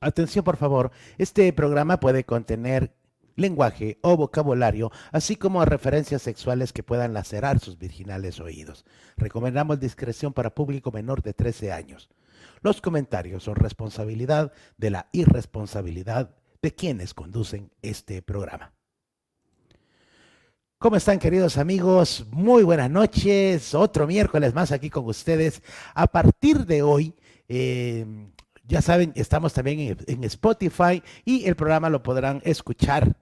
Atención, por favor. Este programa puede contener lenguaje o vocabulario, así como referencias sexuales que puedan lacerar sus virginales oídos. Recomendamos discreción para público menor de 13 años. Los comentarios son responsabilidad de la irresponsabilidad de quienes conducen este programa. ¿Cómo están queridos amigos? Muy buenas noches. Otro miércoles más aquí con ustedes. A partir de hoy, eh, ya saben, estamos también en, Spotify y el programa lo podrán escuchar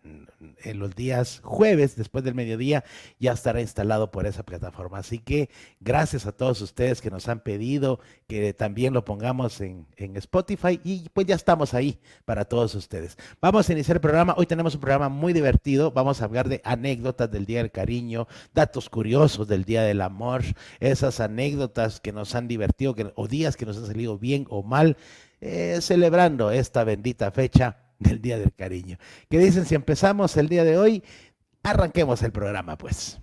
en los días jueves, después del mediodía, ya estará instalado por esa plataforma. Así que gracias a todos ustedes que nos han pedido que también lo pongamos en, en, Spotify y pues ya estamos ahí para todos ustedes. Vamos a iniciar el programa. Hoy tenemos un programa muy divertido. Vamos a hablar de anécdotas del Día del Cariño, datos curiosos del Día del Amor, esas anécdotas que nos han divertido que, o días que nos han salido bien o mal. Eh, celebrando esta bendita fecha del Día del Cariño. ¿Qué dicen si empezamos el día de hoy? Arranquemos el programa, pues.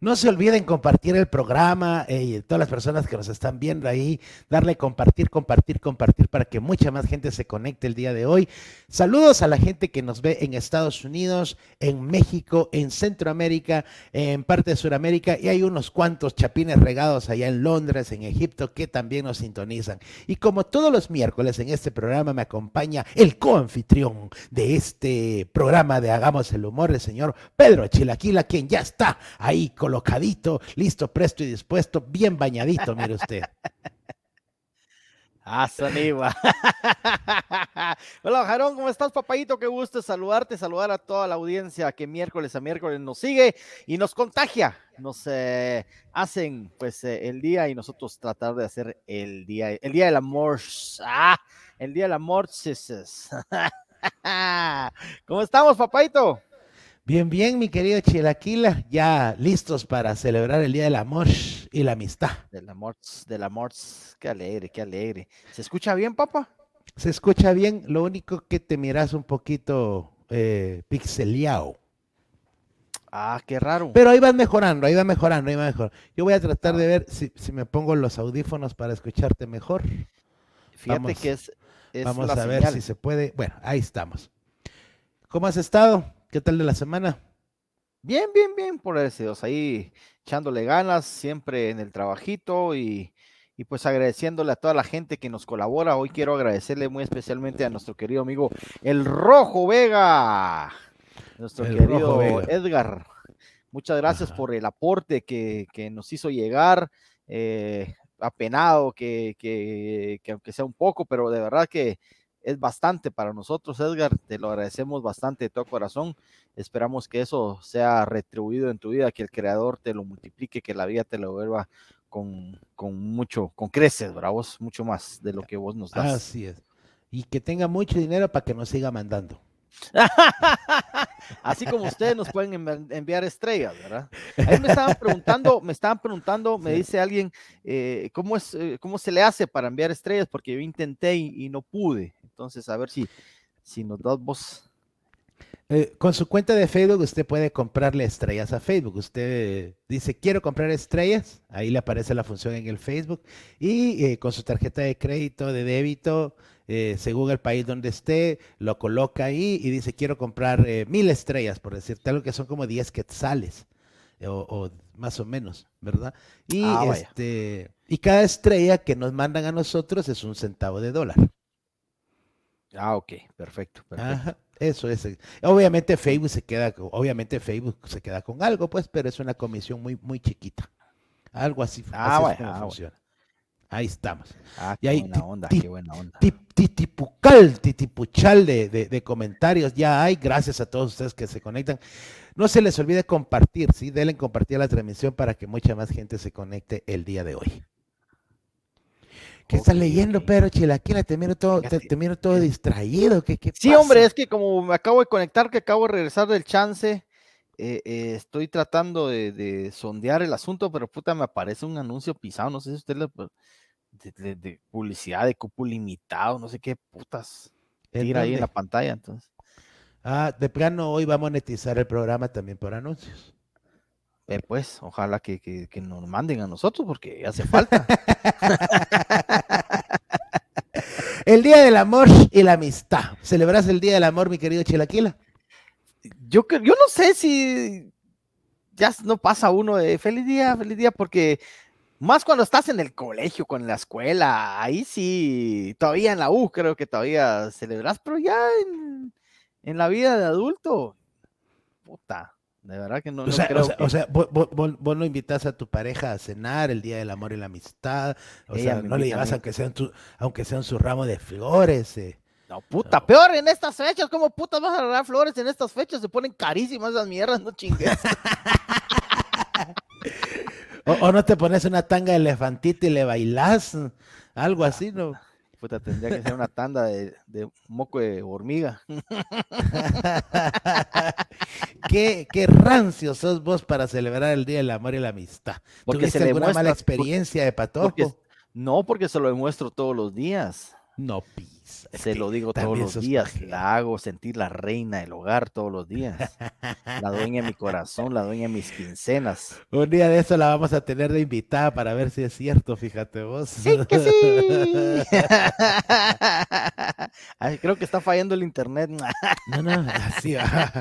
No se olviden compartir el programa eh, y todas las personas que nos están viendo ahí, darle compartir, compartir, compartir para que mucha más gente se conecte el día de hoy. Saludos a la gente que nos ve en Estados Unidos, en México, en Centroamérica, en parte de Sudamérica y hay unos cuantos chapines regados allá en Londres, en Egipto, que también nos sintonizan. Y como todos los miércoles en este programa me acompaña el coanfitrión de este programa de Hagamos el Humor, el señor Pedro Chilaquila, quien ya está ahí con colocadito, listo, presto y dispuesto, bien bañadito, mire usted. Ah, Soniva. Hola, Jarón, ¿cómo estás, papayito? Qué gusto saludarte, saludar a toda la audiencia que miércoles a miércoles nos sigue y nos contagia. Nos eh, hacen, pues, eh, el día y nosotros tratar de hacer el día, el día del amor. Ah, el día del amor. ¿Cómo estamos, papayito? Bien, bien, mi querido Chilaquila, ya listos para celebrar el Día del Amor y la Amistad. Del amor, del amor, qué alegre, qué alegre. ¿Se escucha bien, papá? Se escucha bien, lo único que te miras un poquito eh, pixeleado. Ah, qué raro. Pero ahí vas mejorando, ahí va mejorando, ahí va mejor. Yo voy a tratar de ah. ver si, me pongo los audífonos para escucharte mejor. Fíjate que es, Vamos a ver si se puede. Bueno, ahí estamos. ¿Cómo has estado? ¿Qué tal de la semana? Bien, bien, bien, por Dios, ahí echándole ganas, siempre en el trabajito y, pues agradeciéndole a toda la gente que nos colabora. Hoy quiero agradecerle muy especialmente a nuestro querido amigo El Rojo Vega, nuestro querido Edgar. Muchas gracias por el aporte que, nos hizo llegar. Eh, apenado que, que, que, aunque sea un poco, pero de verdad que es bastante para nosotros, Edgar. Te lo agradecemos bastante de todo corazón. Esperamos que eso sea retribuido en tu vida, que el Creador te lo multiplique, que la vida te lo vuelva con, con mucho, con creces, bravos, mucho más de lo que vos nos das. Así es. Y que tenga mucho dinero para que nos siga mandando. Así como ustedes nos pueden enviar estrellas, ¿verdad? Ahí me estaban preguntando, me estaban preguntando, me dice alguien, eh, ¿cómo, es, eh, ¿cómo se le hace para enviar estrellas? Porque yo intenté y, no pude. Entonces, a ver si, si nos das vos. Eh, con su cuenta de Facebook usted puede comprarle estrellas a Facebook. Usted dice, quiero comprar estrellas, ahí le aparece la función en el Facebook y con su tarjeta de crédito, de débito, eh, según el país donde esté, lo coloca ahí y dice, quiero comprar eh, mil estrellas, por decirte algo que son como 10 quetzales, eh, o, más o menos, ¿verdad? Y, ah, este, y cada estrella que nos mandan a nosotros es un centavo de dólar. Ah, ok, perfecto. eso es. Obviamente Facebook se queda, obviamente Facebook se queda con algo, pues, pero es una comisión muy, muy chiquita. Algo así, ah, ah funciona. Ahí estamos. Ah, qué y buena onda, qué buena onda. Titipucal, titipuchal de, de, comentarios ya hay. Gracias a todos ustedes que se conectan. No se les olvide compartir, ¿sí? Denle compartir la transmisión para que mucha más gente se conecte el día de hoy. ¿Qué estás leyendo, Pedro Chilaquila? Te miro todo, te, miro todo distraído. ¿Qué, qué sí, hombre, es que como me acabo de conectar, que acabo de regresar del chance, eh, eh, estoy tratando de, sondear el asunto, pero puta, me aparece un anuncio pisado, no sé si usted le, de, publicidad de cupo limitado, no sé qué putas tira ahí en la pantalla, entonces. Ah, de plano hoy va a monetizar el programa también por anuncios. Eh, pues, ojalá que, que, nos manden a nosotros porque hace falta. el Día del Amor y la Amistad. ¿Celebras el Día del Amor, mi querido Chilaquila? Yo, yo no sé si ya no pasa uno de feliz día, feliz día, porque más cuando estás en el colegio, con la escuela, ahí sí, todavía en la U creo que todavía celebras, pero ya en, en la vida de adulto, puta, de verdad que no, o sea, o sea, vos, no invitas a tu pareja a cenar el Día del Amor y la Amistad, o sea, no le llevas aunque sea, aunque sea su ramo de flores. Eh. No, puta, peor en estas fechas, ¿cómo putas vas a regalar flores en estas fechas? Se ponen carísimas esas mierdas, no chingues. o, no te pones una tanga de elefantito y le bailás, algo así, ¿no? Puta, tendría que ser una tanda de, moco de hormiga. ¿Qué, qué rancio sos vos para celebrar el Día del Amor y la Amistad. Porque ¿Tuviste se alguna mala experiencia de patojo? no, porque se lo demuestro todos los días. No pisa. Se lo digo todos los días. La hago sentir la reina del hogar todos los días. La dueña de mi corazón, la dueña de mis quincenas. Un día de eso la vamos a tener de invitada para ver si es cierto, fíjate vos. Sí, que sí. creo que está fallando el internet. no, no, así va.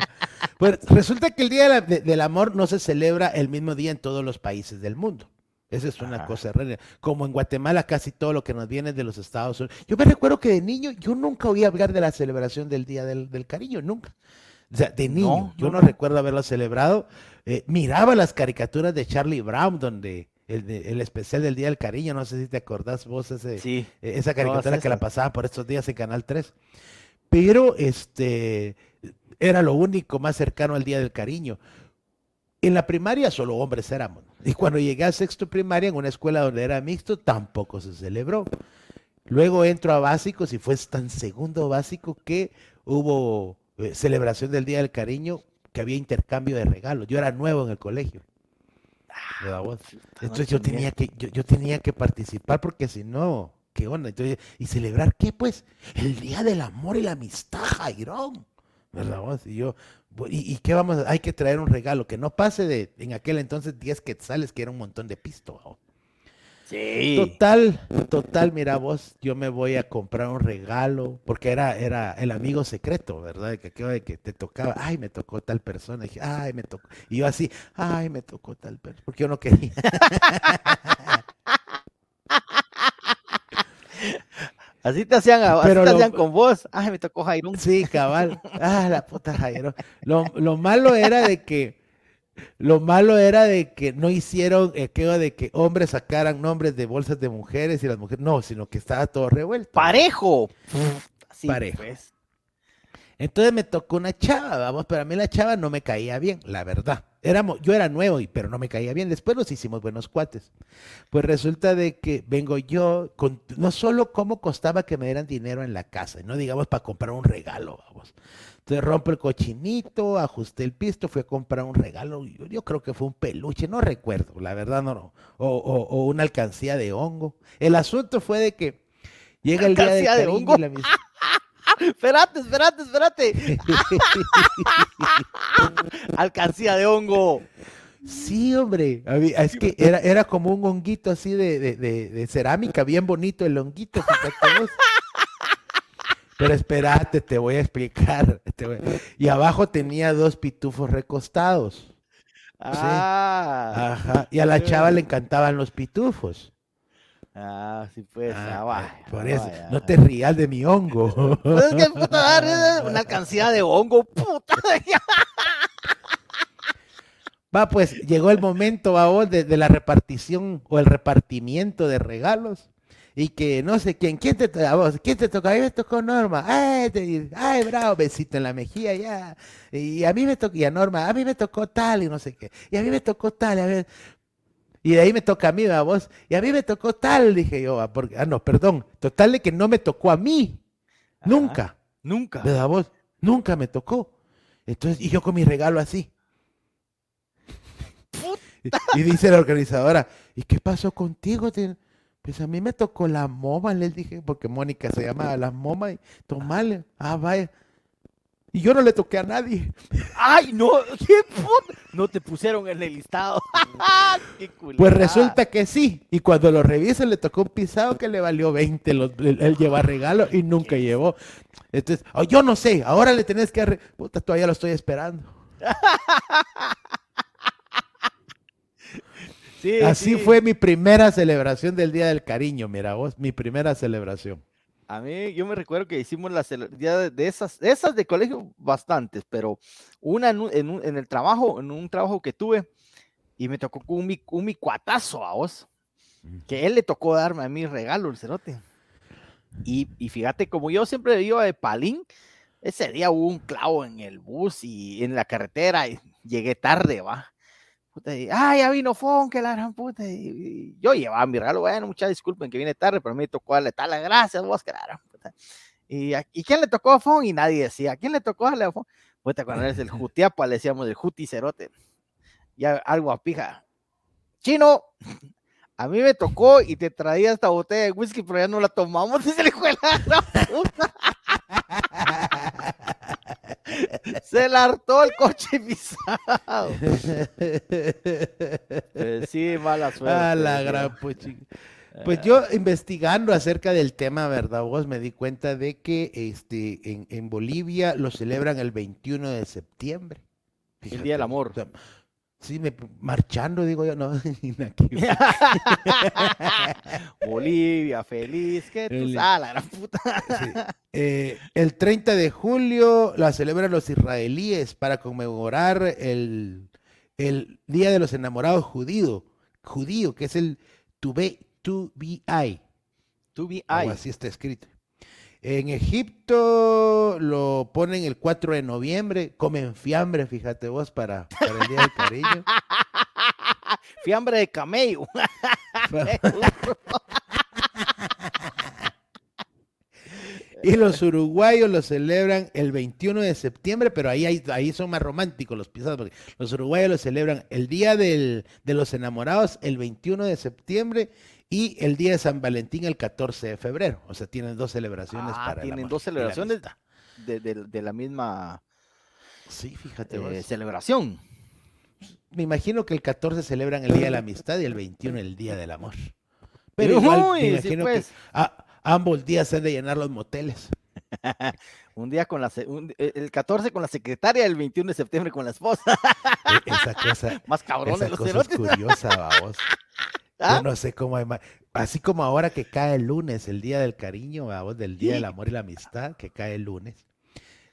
Pues resulta que el Día del Amor no se celebra el mismo día en todos los países del mundo. Esa es una cosa rara. Como en Guatemala, casi todo lo que nos viene de los Estados Unidos. Yo me recuerdo que de niño yo nunca oía hablar de la celebración del Día del, Cariño, nunca. O sea, de niño, yo no, recuerdo haberlo celebrado. Eh, miraba las caricaturas de Charlie Brown, donde el, especial del Día del Cariño, no sé si te acordás vos ese, eh, esa caricatura que la pasaba por estos días en Canal 3. Pero este era lo único más cercano al Día del Cariño. En la primaria solo hombres éramos. Y cuando llegué a sexto primaria en una escuela donde era mixto, tampoco se celebró. Luego entro a básicos y fue tan segundo básico que hubo eh, celebración del Día del Cariño, que había intercambio de regalos. Yo era nuevo en el colegio. Ah, Entonces yo tenía que, yo, tenía que participar porque si no, ¿qué onda? Entonces, ¿y celebrar qué? Pues el Día del Amor y la Amistad, Jairón. ¿Verdad? Y yo, ¿Y, qué vamos a Hay que traer un regalo que no pase de en aquel entonces 10 quetzales, que era un montón de pisto. Sí. Total, total, mira vos, yo me voy a comprar un regalo, porque era, era el amigo secreto, ¿verdad? Que, que, que te tocaba, ay, me tocó tal persona, y dije, ay, me tocó. Y yo así, ay, me tocó tal persona, porque yo no quería. Así te hacían, así te hacían con vos. Ay, me tocó Jairo. Sí, cabal. Ah, la puta Jairo. Lo, lo, malo era de que, lo malo era de que no hicieron eh, de que hombres sacaran nombres de bolsas de mujeres y las mujeres, no, sino que estaba todo revuelto. Parejo. Parejo. Pues. Entonces me tocó una chava, vamos, pero a mí la chava no me caía bien, la verdad. Éramos, yo era nuevo, pero no me caía bien. Después nos hicimos buenos cuates. Pues resulta de que vengo yo, con, no solo cómo costaba que me dieran dinero en la casa, no digamos para comprar un regalo, vamos. Entonces rompo el cochinito, ajusté el pisto, fui a comprar un regalo. Yo, creo que fue un peluche, no recuerdo, la verdad no, no. O, una alcancía de hongo. El asunto fue de que llega el día de, de hongo? y la espérate, espérate, espérate. Alcancía de hongo. Sí, hombre. Es que era, era como un honguito así de, cerámica, bien bonito el honguito. Pero espérate, te voy a explicar. Y abajo tenía dos pitufos recostados. Ah. Ajá. Y a la chava le encantaban los pitufos. Ah, sí pues, ah, ah, por eso, no te rías de mi hongo. Pues es que puta, una alcancía de hongo, puta. Va, pues, llegó el momento, va, de, de, la repartición o el repartimiento de regalos. Y que no sé quién, ¿quién te toca? vos? ¿Quién te toca? A mí me tocó Norma. Ay, ay, bravo, besito en la mejilla ya. Y a mí me tocó, y a Norma, a mí me tocó tal y no sé qué. Y a mí me tocó tal. A ver, Y de ahí me toca a mí, ¿verdad, vos? Y a mí me tocó tal, dije yo, porque, ah, no, perdón, total de que no me tocó a mí. Ajá. Nunca. Nunca. ¿Verdad vos? Nunca me tocó. Entonces, y yo con mi regalo así. Y, y dice la organizadora, ¿y qué pasó contigo? Pues a mí me tocó la moma, les dije, porque Mónica se llama la moma y tomale. Ah, vaya. Y yo no le toqué a nadie. ¡Ay, no! ¿Qué puta? No te pusieron en el listado. ¡Qué! Pues resulta que sí. Y cuando lo revisan le tocó un pisado que le valió 20. lo- él, él lleva regalo y nunca llevó. Entonces, oh, yo no sé, ahora le tenés que... arre- Puta, todavía lo estoy esperando. Sí, Así sí. fue mi primera celebración del Día del Cariño, mira vos, mi primera celebración. A mí, yo me recuerdo que hicimos la cele- ya de, esas, de esas de colegio, bastantes, pero una en, un- en, un- en el trabajo, en un trabajo que tuve, y me tocó un, mi- un mi cuatazo a vos, que él le tocó darme a mí regalo, el cerote. Y, y fíjate, como yo siempre iba de palín, ese día hubo un clavo en el bus y en la carretera, y llegué tarde, va. Puta, y, ah, ya vino Fon, que la gran puta. Y, y yo llevaba mi regalo, bueno, muchas disculpen que vine tarde, pero a mí me tocó darle tal gracias, vos, que la gran puta. Y, a- ¿y quién le tocó a Fon? Y nadie decía, ¿quién le tocó a Fon? Puta, cuando eres el Jutiapa, le decíamos el Juti Cerote. Ya algo a pija. Chino, a mí me tocó y te traía esta botella de whisky, pero ya no la tomamos. Dice el hijo de la gran puta. Se la hartó el coche pisado. Eh, sí, mala suerte. Ah, la gran puchi- Pues yo investigando acerca del tema, ¿verdad? Vos me di cuenta de que este, en, en Bolivia lo celebran el 21 de septiembre. El Día del Amor. Sí, me, marchando, digo yo, no. Bolivia, feliz, que tú El- ah, la gran puta. Sí. Eh, el 30 de julio la celebran los israelíes para conmemorar el, el Día de los Enamorados judío, judío que es el To be algo I. así está escrito. En Egipto lo ponen el 4 de noviembre, comen fiambre, fíjate vos, para, para el Día del Cariño. Fiambre de camello. Y los uruguayos lo celebran el 21 de septiembre, pero ahí, hay- ahí son más románticos los pisados, porque los uruguayos lo celebran el Día del- de los Enamorados el 21 de septiembre y el Día de San Valentín el 14 de febrero. O sea, tienen dos celebraciones Ah, para tienen dos celebraciones de, de- de la misma Sí, fíjate eh, celebración. Me imagino que el 14 celebran el Día de la Amistad y el 21 el Día del Amor. Pero igual, Uy, me sí, imagino que pues. a- ambos días se han de llenar los moteles. Un día con la un- eh, el 14 con la secretaria, el 21 de septiembre con la esposa. E- Esa cosa, Más cabrones esa los cosa es curiosa. ¿Ah? Yo no sé cómo hay más. Así como ahora que cae el lunes, el día del cariño, vamos, del día del amor y la amistad, que cae el lunes.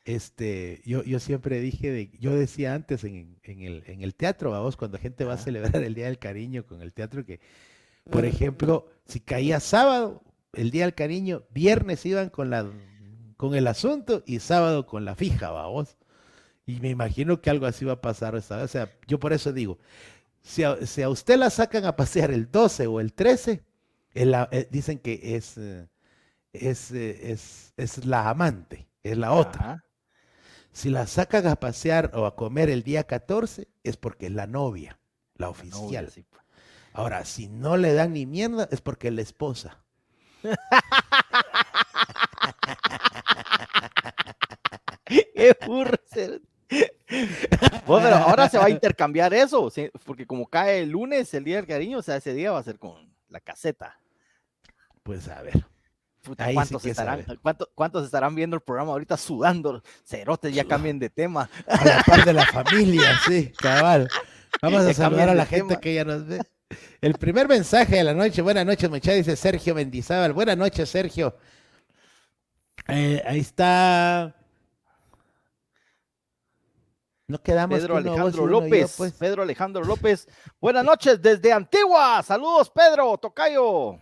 Este, yo, yo siempre dije, de, yo decía antes en, en el, en el teatro, vamos, cuando gente va a celebrar el día del cariño con el teatro, que, por ejemplo, si caía sábado, el día del cariño, viernes iban con la con el asunto y sábado con la fija, vamos. Y me imagino que algo así va a pasar esta vez. O sea, yo por eso digo, si a, si a usted la sacan a pasear el 12 o el 13, el a- eh, dicen que es, eh, es, eh, es, es la amante, es la otra. Ajá. Si la sacan a pasear o a comer el día 14, es porque es la novia, la La oficial. novia, sí, pues. Ahora, si no le dan ni mierda, es porque es la esposa. Qué burro, cerote. Bueno, pero ahora se va a intercambiar eso, sí, porque como cae el lunes, el día del cariño, o sea, ese día va a ser con la caseta. Pues a ver. Puta, sí ¿cuántos, que estarán, sabe. cuánto- ¿Cuántos estarán viendo el programa ahorita sudando? Cerotes, ya cambien de tema. A la par de la familia, sí, cabal. Vamos a saludar a la gente tema. que ya nos ve. El primer mensaje de la noche, buenas noches, muchachos, dice Sergio Mendizábal. Buenas noches, Sergio. Eh, ahí está. No quedamos Pedro vos Alejandro yo, López. pues. Pedro Alejandro López. Buenas noches desde Antigua. Saludos, Pedro, Tocayo.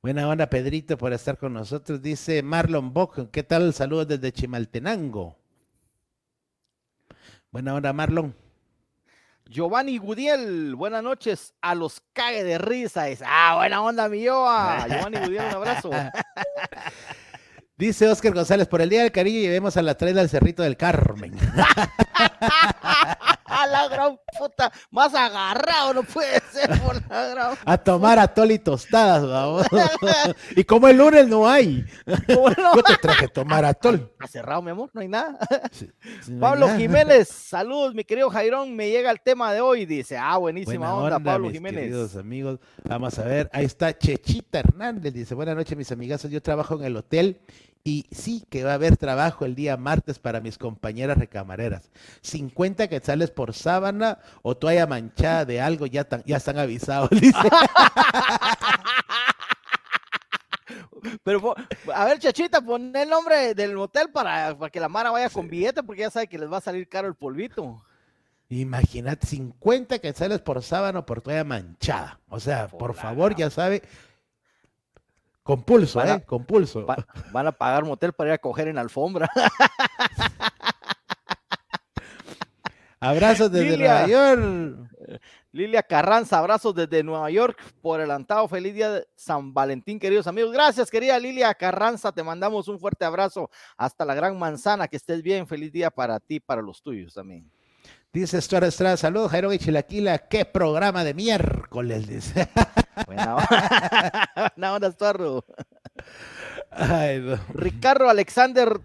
Buena onda, Pedrito, por estar con nosotros. Dice Marlon Bock, ¿qué tal? Saludos desde Chimaltenango. Buena onda, Marlon. Giovanni Gudiel, buenas noches a los cague de risa. ah, buena onda, mi. Giovanni Gudiel, un abrazo. Dice Oscar González, por el Día del Cariño llevemos a la traila del Cerrito del Carmen. a la gran puta, más agarrado no puede ser por la gran A tomar atol y tostadas, vamos. y como el lunes no hay. Yo te traje tomar atol. Ha cerrado, mi amor, no hay nada. Pablo Jiménez, saludos, mi querido Jairón, me llega el tema de hoy, dice. Ah, buenísima onda, Pablo Jiménez. Queridos amigos, vamos a ver, ahí está Chechita Hernández, dice, buenas noches, mis amigas, yo trabajo en el hotel y sí que va a haber trabajo el día martes para mis compañeras recamareras. 50 quetzales por sábana o toalla manchada de algo, ya, ya están avisados, dice. Pero, a ver, Chachita, pon el nombre del hotel para, para que la Mara vaya con billete, porque ya sabe que les va a salir caro el polvito. Imagínate, 50 quetzales por sábana o por toalla manchada. O sea, por, favor, ya sabe, con pulso, ¿eh? Con pulso. van a pagar motel para ir a coger en alfombra. Abrazos desde Nueva York. Lilia Carranza, abrazos desde Nueva York por adelantado. Feliz día de San Valentín, queridos amigos. Gracias, querida Lilia Carranza. Te mandamos un fuerte abrazo hasta la Gran Manzana. Que estés bien. Feliz día para ti, para los tuyos también. Dice Stuart Estrada, saludos Jairo y Chilaquila, qué programa de miércoles, dice. Buena onda, Stuart. Ricardo Alexander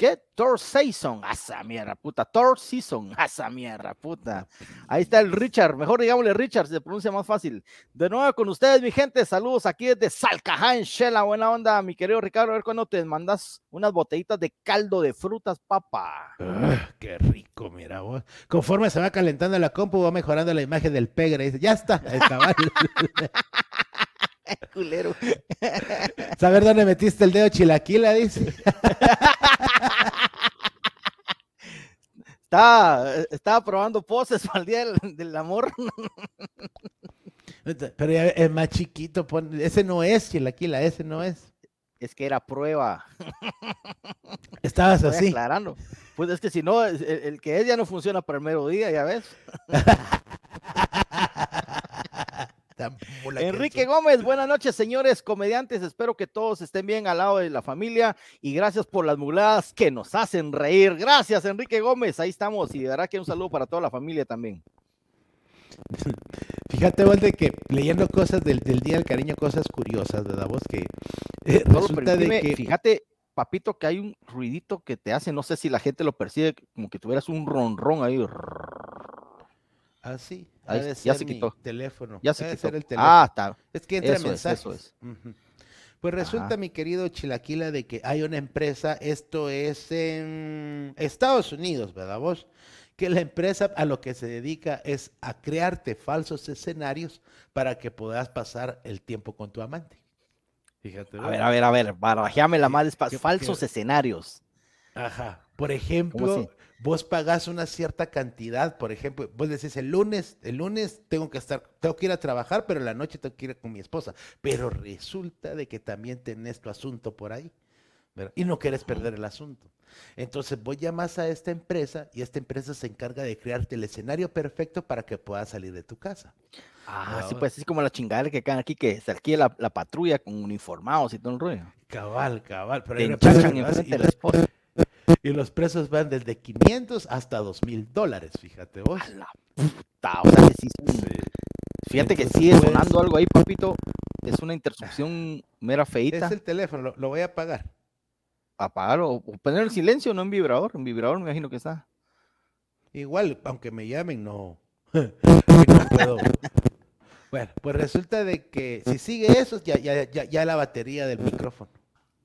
¿Qué? Thor Season. Asa mierda, puta. Thor Season. Asa mierda, puta. Ahí está el Richard. Mejor digámosle Richard, se pronuncia más fácil. De nuevo con ustedes, mi gente. Saludos aquí desde Salcajá, Shela. Buena onda, mi querido Ricardo. A ver cuándo te mandas unas botellitas de caldo de frutas, papá. qué rico, mira vos. Conforme se va calentando la compu, va mejorando la imagen del pegre. Dice, ya está, el caballo. Culero. ¿Saber dónde metiste el dedo chilaquila? Dice. Estaba, estaba probando poses para el día del, amor. Pero ya es más chiquito. ese no es chilaquila, ese no es. Es que era prueba. Estabas así. Aclarando. Pues es que si no, el, el, que es ya no funciona para el mero día, ya ves. Enrique Gómez, buenas noches, señores comediantes. Espero que todos estén bien al lado de la familia y gracias por las muladas que nos hacen reír. Gracias, Enrique Gómez. Ahí estamos y de verdad que un saludo para toda la familia también. Fíjate, Walde, que leyendo cosas del, Día del Cariño, cosas curiosas, ¿verdad? Vos que eh, resulta de que... Fíjate, papito, que hay un ruidito que te hace, no sé si la gente lo percibe, como que tuvieras un ronrón ahí. Ah, sí. ya se quitó. Teléfono. Ya se quitó. El teléfono. Ah, está. Es que entra mensajes. Pues resulta, mi querido Chilaquila, de que hay una empresa, esto es en Estados Unidos, ¿verdad vos? Que la empresa a lo que se dedica es a crearte falsos escenarios para que puedas pasar el tiempo con tu amante. Fíjate. A ver, a ver, a ver, barajeame la más despacio. Falsos escenarios. Ajá. Por ejemplo, vos pagás una cierta cantidad, por ejemplo, vos decís el lunes, el lunes tengo que estar, tengo que ir a trabajar, pero en la noche tengo que ir con mi esposa. Pero resulta de que también tenés tu asunto por ahí. Y no quieres perder el asunto. Entonces vos llamas a esta empresa y esta empresa se encarga de crearte el escenario perfecto para que puedas salir de tu casa. Ah, sí, pues es como la chingada que caen aquí, que se alquila la, patrulla con uniformados y todo el rollo. Cabal, cabal. Pero Te enchachan Y los precios van desde 500 hasta 2000 dólares, fíjate vos. la puta, o sea que sí, Fíjate que sigue sonando algo ahí, papito. Es una interrupción mera feita. Es el teléfono, lo, voy a apagar. Apagarlo o poner en silencio, no en vibrador. En vibrador me imagino que está. Igual, aunque me llamen, no. no puedo. Bueno, pues resulta de que si sigue eso, ya, ya, ya, ya la batería del micrófono.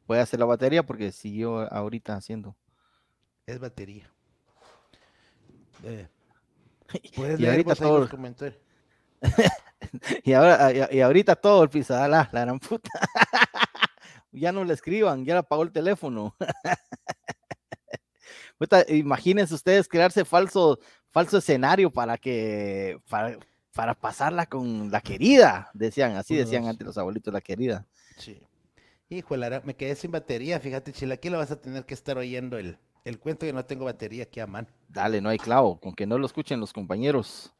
Voy a hacer la batería porque siguió ahorita haciendo es batería. puedes y ahorita todo... los comentarios. y, ahora, y, ahorita todo el pizza, la, la gran puta. ya no le escriban, ya le apagó el teléfono. imagínense ustedes crearse falso, falso escenario para que, para, para pasarla con la querida, decían, así decían antes los abuelitos, la querida. Sí. Híjole, me quedé sin batería, fíjate, Chile, aquí lo vas a tener que estar oyendo el, el cuento que no tengo batería aquí a mano. Dale, no hay clavo, con que no lo escuchen los compañeros.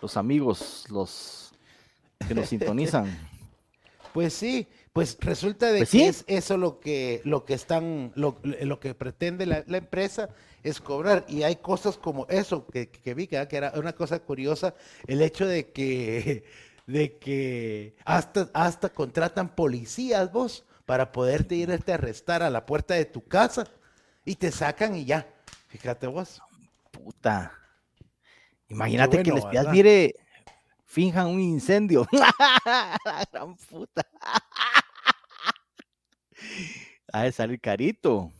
los amigos, los que nos sintonizan. Pues sí, pues resulta de Pues que sí. es eso lo que, lo que están, lo, lo que pretende la, la empresa es cobrar. Y hay cosas como eso que, que vi que, que era una cosa curiosa, el hecho de que, de que hasta, hasta contratan policías vos para poderte irte a arrestar a la puerta de tu casa y te sacan y ya. Fíjate vos. Puta. Imagínate que les pidas, mire, finjan un incendio. La gran puta. Ha de salir carito.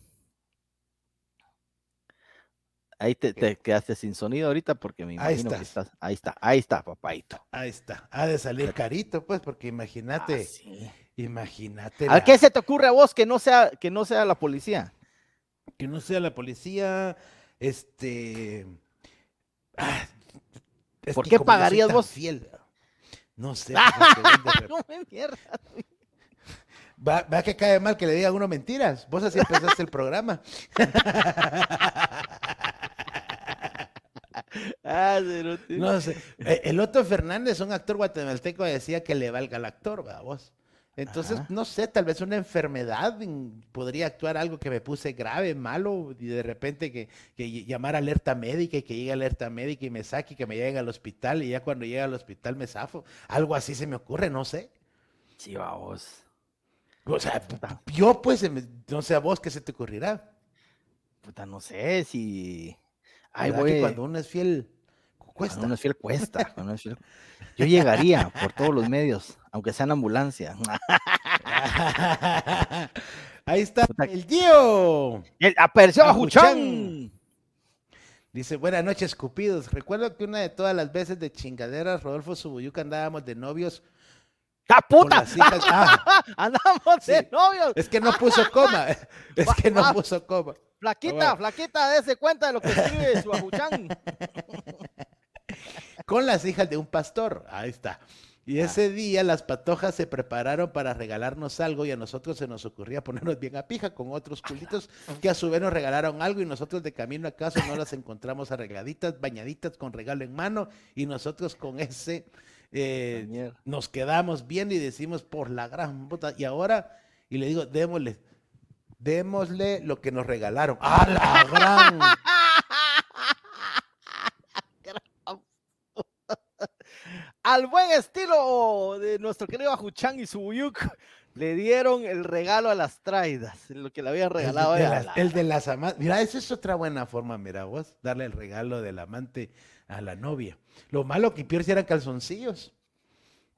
Ahí te, te quedaste sin sonido ahorita porque me Ahí imagino que estás. Ahí está, ahí está, papaito. Ahí está. Ha de salir carito, pues, porque Ah, imagínate, sí. imagínate. A ¿qué se te ocurre a vos que no sea, que no sea la policía? Que no sea la policía, este... ah, es ¿Por qué pagarías vos? fiel, no sé. No me mierda. Va, va que cae mal que le digan uno mentiras. Vos así empezaste el programa. Ah. No sé. Eh, El Otto Fernández, un actor guatemalteco, decía que le valga al actor, ¿verdad, vos? Entonces, Ajá. no sé, tal vez una enfermedad podría actuar algo que me puse grave, malo, y de repente que, que ll- llamar alerta médica y que llegue alerta médica y me saque y que me llegue al hospital y ya cuando llegue al hospital me zafo. Algo así se me ocurre, no sé. Sí, vamos. O sea, yo pues, no sé a vos qué se te ocurrirá. Puta, no sé si. Ay, ¿Verdad que güey. cuando uno es fiel, Cuando cuesta. uno es fiel cuesta. cuando es fiel- Yo llegaría por todos los medios, aunque sea en ambulancia. Ahí está el tío. El apareció. Ajuchán. Dice, buenas noches, Cupidos. Recuerdo que una de todas las veces de chingaderas, Rodolfo Subuyuca andábamos de novios ¡Ah, con puta! hijas. Ah, Andamos de novios. es que no puso coma. Es Va- que no puso coma. Flaquita, bueno. flaquita, dése cuenta de lo que escribe su Ajuchán. Con las hijas de un pastor. Ahí está. Y Ah. ese día las patojas se prepararon para regalarnos algo y a nosotros se nos ocurría ponernos bien a pija con otros culitos que a su vez nos regalaron algo y nosotros de camino a casa no las encontramos arregladitas, bañaditas con regalo en mano y nosotros con ese eh, nos quedamos viendo y decimos por la gran puta y ahora y le digo démosle démosle lo que nos regalaron a la gran Al buen estilo de nuestro querido Ajuchán y su Buyuk, le dieron el regalo a las traidas, lo que le habían regalado el de, a las, la- el de las amantes. Mira, esa es otra buena forma, mira vos, darle el regalo del amante a la novia. Lo malo que si eran calzoncillos.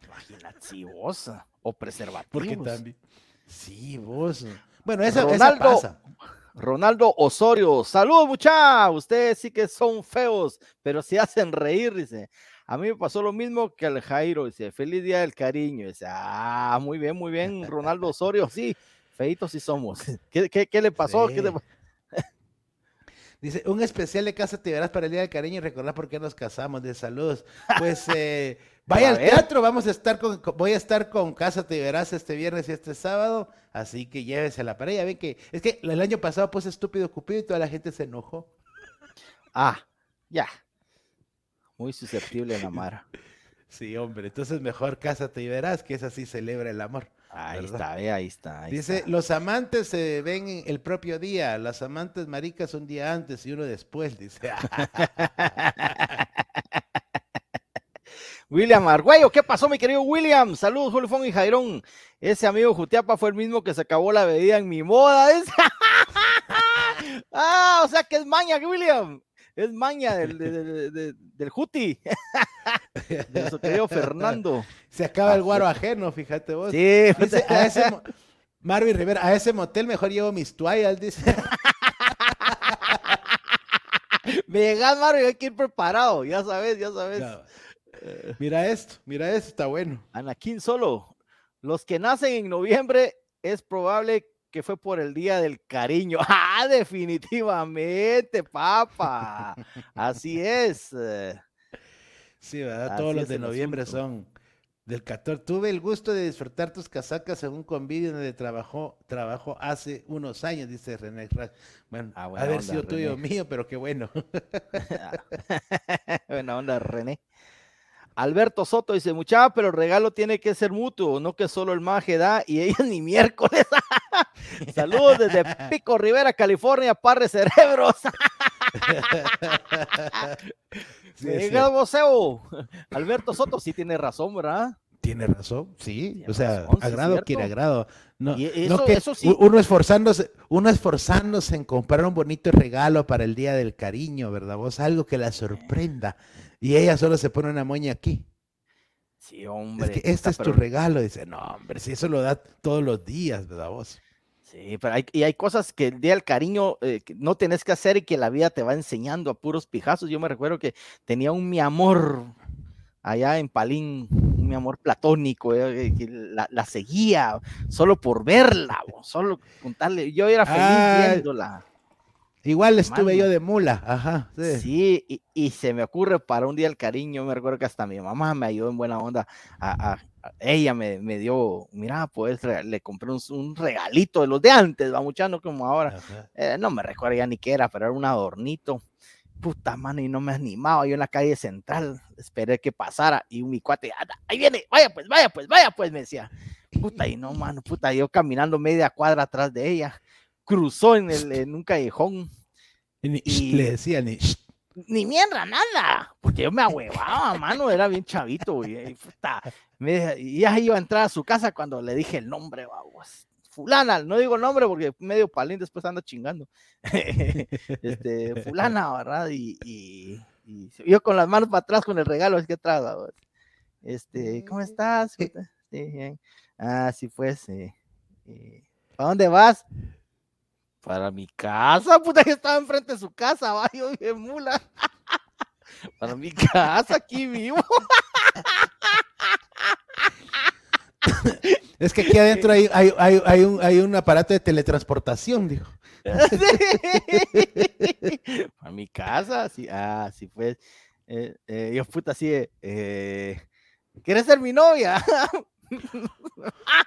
Imagínate, sí, vos, O preservativos. Porque también. Sí, vos. Bueno, esa, esa Ronaldo, pasa. Ronaldo Osorio, saludos mucha, ustedes sí que son feos, pero sí hacen reír, dice. A mí me pasó lo mismo que al Jairo, dice, feliz día del cariño, dice, ah, muy bien, muy bien, Ronaldo Osorio, sí, feitos sí somos. ¿Qué, qué, qué le pasó? ¿Qué Sí. Dice, un especial de casa te verás para el Día del Cariño y recordar por qué nos casamos. De saludos. Pues eh, vaya al teatro, vamos a estar con, voy a estar con Casa Te Verás este viernes y este sábado, así que llévesela para ella. Ven que, es que el año pasado puse estúpido Cupido y toda la gente se enojó. Ah, ya. Muy susceptible la Mara. Sí, hombre, entonces mejor Cásate y verás que es así celebra el amor. Ahí ¿Verdad? está, ve, ahí está. ahí Dice, está. los amantes se ven en el propio día, las amantes maricas un día antes y uno después, dice. William Argüello, ¿qué pasó, mi querido William? Saludos, Julfón y Jairón. Ese amigo Jutiapa fue el mismo que se acabó la bebida en mi moda. ah, o sea que es maña, William. Es maña del, de- de- de- del Juti, de nuestro querido Fernando. Se acaba el Ah, guaro ajeno, fíjate vos. Sí, Dice, a ese, Marvin Rivera, a ese motel mejor llevo mis toallas, dice. me llegas, Mario, hay que ir preparado, ya sabes, ya sabes. No. Mira esto, mira esto, está bueno. Anakin solo. Los que nacen en noviembre es probable que fue por el día del cariño. Ah, definitivamente, papa. Así es. eh, Sí, ¿verdad? Así Todos los de noviembre asunto. son del 14. Tuve el gusto de disfrutar tus casacas en un convivio donde trabajó, trabajó hace unos años, dice René. Bueno, Ah, buena haber onda, sido tuyo mío, pero qué bueno. Buena onda, René. Alberto Soto dice, muchacha, pero el regalo tiene que ser mutuo, no que solo el maje da y ella ni miércoles. Saludos desde Pico Rivera, California, Parre Cerebros. sí, Alberto Soto sí tiene razón, ¿verdad? Tiene razón, sí. o sea, agrado quiere agrado. No, eso, sí. Uno esforzándose, uno esforzándose en comprar un bonito regalo para el día del cariño, ¿verdad? Vos algo que la sorprenda. Y ella solo se pone una moña aquí. Sí, hombre. Es que este es tu regalo. Dice, no, hombre, si eso lo da todos los días, ¿verdad vos? Sí, pero hay, y hay cosas que el día del cariño eh, no tenés que hacer y que la vida te va enseñando a puros pijazos. Yo me recuerdo que tenía un mi amor allá en Palín, mi amor platónico, eh, que la, seguía solo por verla, solo contarle, yo era feliz ah, viéndola. Igual estuve yo de mula, ajá. Sí, y, se me ocurre para un día el cariño, me recuerdo que hasta mi mamá me ayudó en buena onda, a, ella me, dio, mira, pues le compré un, regalito de los de antes, va como ahora, eh, no me recuerdo ya ni qué era, pero era un adornito. Puta mano, y no me animaba yo en la calle central, esperé que pasara, y mi cuate, ahí viene, vaya pues, vaya pues, vaya pues, me decía, puta, y no, mano, puta, yo caminando media cuadra atrás de ella, cruzó en, el, en un callejón. Y, le decía, ni, ni mierda, nada, porque yo me ahuevaba, mano, era bien chavito, y, puta, me, y ya iba a entrar a su casa cuando le dije el nombre, vamos fulana, no digo nombre porque medio palín después anda chingando. este, fulana, ¿verdad? Y, yo con las manos para atrás con el regalo, es que atrás, Este, ¿cómo estás? Sí, bien. Ah, sí, pues. Eh, eh, ¿Para dónde vas? Para mi casa, puta, que estaba enfrente de su casa, va, yo dije, mula. Para mi casa, aquí vivo. Es que aquí adentro hay, hay, un, hay un aparato de teletransportación, dijo. A mi casa, sí, ah, sí, pues. Eh, eh, yo, puta, así, eh, ¿quieres ser mi novia?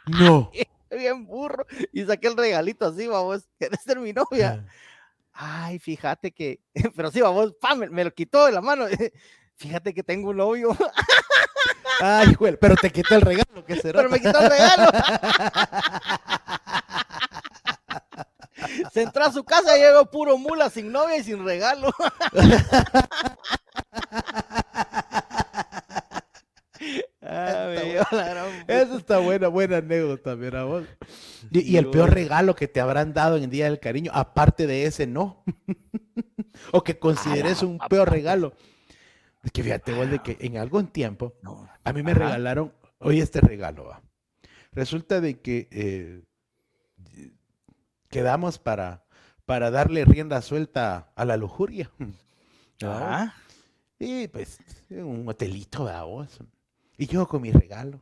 no. Bien burro. Y saqué el regalito así, vamos, ¿quieres ser mi novia? Ay, fíjate que, pero sí, vamos, me, me, lo quitó de la mano. Fíjate que tengo un novio. Ay, güey, pero te quitó el regalo, ¿qué será? Pero me quitó el regalo. Se entró a su casa y llegó puro mula, sin novia y sin regalo. Eso está buena, buena anécdota, mira vos. Y, el peor regalo que te habrán dado en el Día del Cariño, aparte de ese, no. o que consideres un peor regalo. Es que fíjate, vos, de que en algún tiempo a mí me regalaron, oye, este regalo, va. Resulta de que eh, quedamos para, para darle rienda suelta a la lujuria. Ah. Y pues, un hotelito, ¿verdad, vos? Y yo con mi regalo.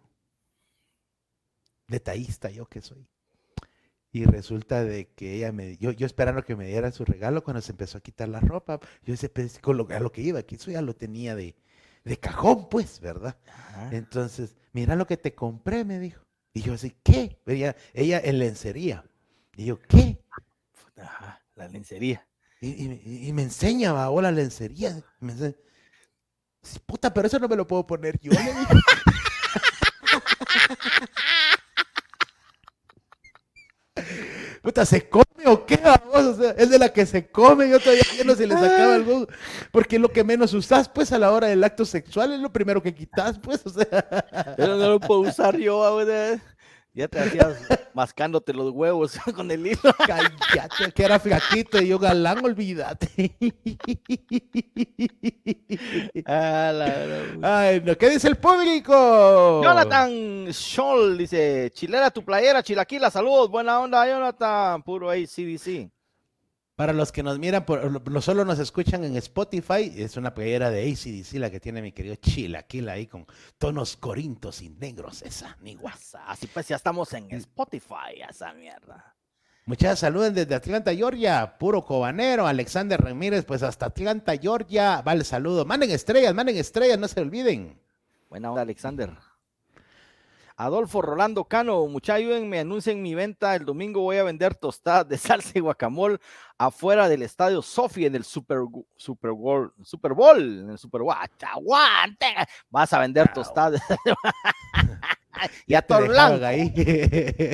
Detallista yo que soy. Y resulta de que ella me, yo, yo esperando que me diera su regalo cuando se empezó a quitar la ropa, yo decía, pues, con lo, a lo que iba, que eso ya lo tenía de, de cajón, pues, ¿verdad? Entonces, mira lo que te compré, me dijo. Y yo así, ¿qué? Ella, ella en lencería. Y yo, ¿qué? Ajá, la lencería. Y, me enseña, va, la lencería. Me puta, pero eso no me lo puedo poner yo. Puta, ¿se come o qué? Vamos? es de la que se come, yo todavía no se le sacaba algo. Porque es lo que menos usás, pues, a la hora del acto sexual, es lo primero que quitas, pues, o sea. Pero no lo puedo usar yo, ahora. Ya te hacías mascándote los huevos con el hilo. Cállate, que era flaquito y yo galán, olvídate. Ay, no, ¿qué dice el público? Jonathan Scholl dice, chilera tu playera, chilaquila, saludos, buena onda, Jonathan, puro ACDC. Para los que nos miran, por, solo nos escuchan en Spotify, es una playera de ACDC la que tiene mi querido Chilaquila ahí con tonos corintos y negros, esa, ni guasa. Así pues ya estamos en Spotify, esa mierda. Muchas saludos desde Atlanta, Georgia, puro cobanero, Alexander Ramírez, pues hasta Atlanta, Georgia, vale saludo. Manden estrellas, manden estrellas, no se olviden. Buena onda, Alexander. Adolfo Rolando Cano, mucha ayúdenme, anuncien mi venta. El domingo voy a vender tostadas de salsa y guacamole afuera del estadio Sofi en el Super, Super Bowl. Super Bowl, en el Super Bowl. Aguante. Vas a vender tostadas. y a todo blanco. Ahí.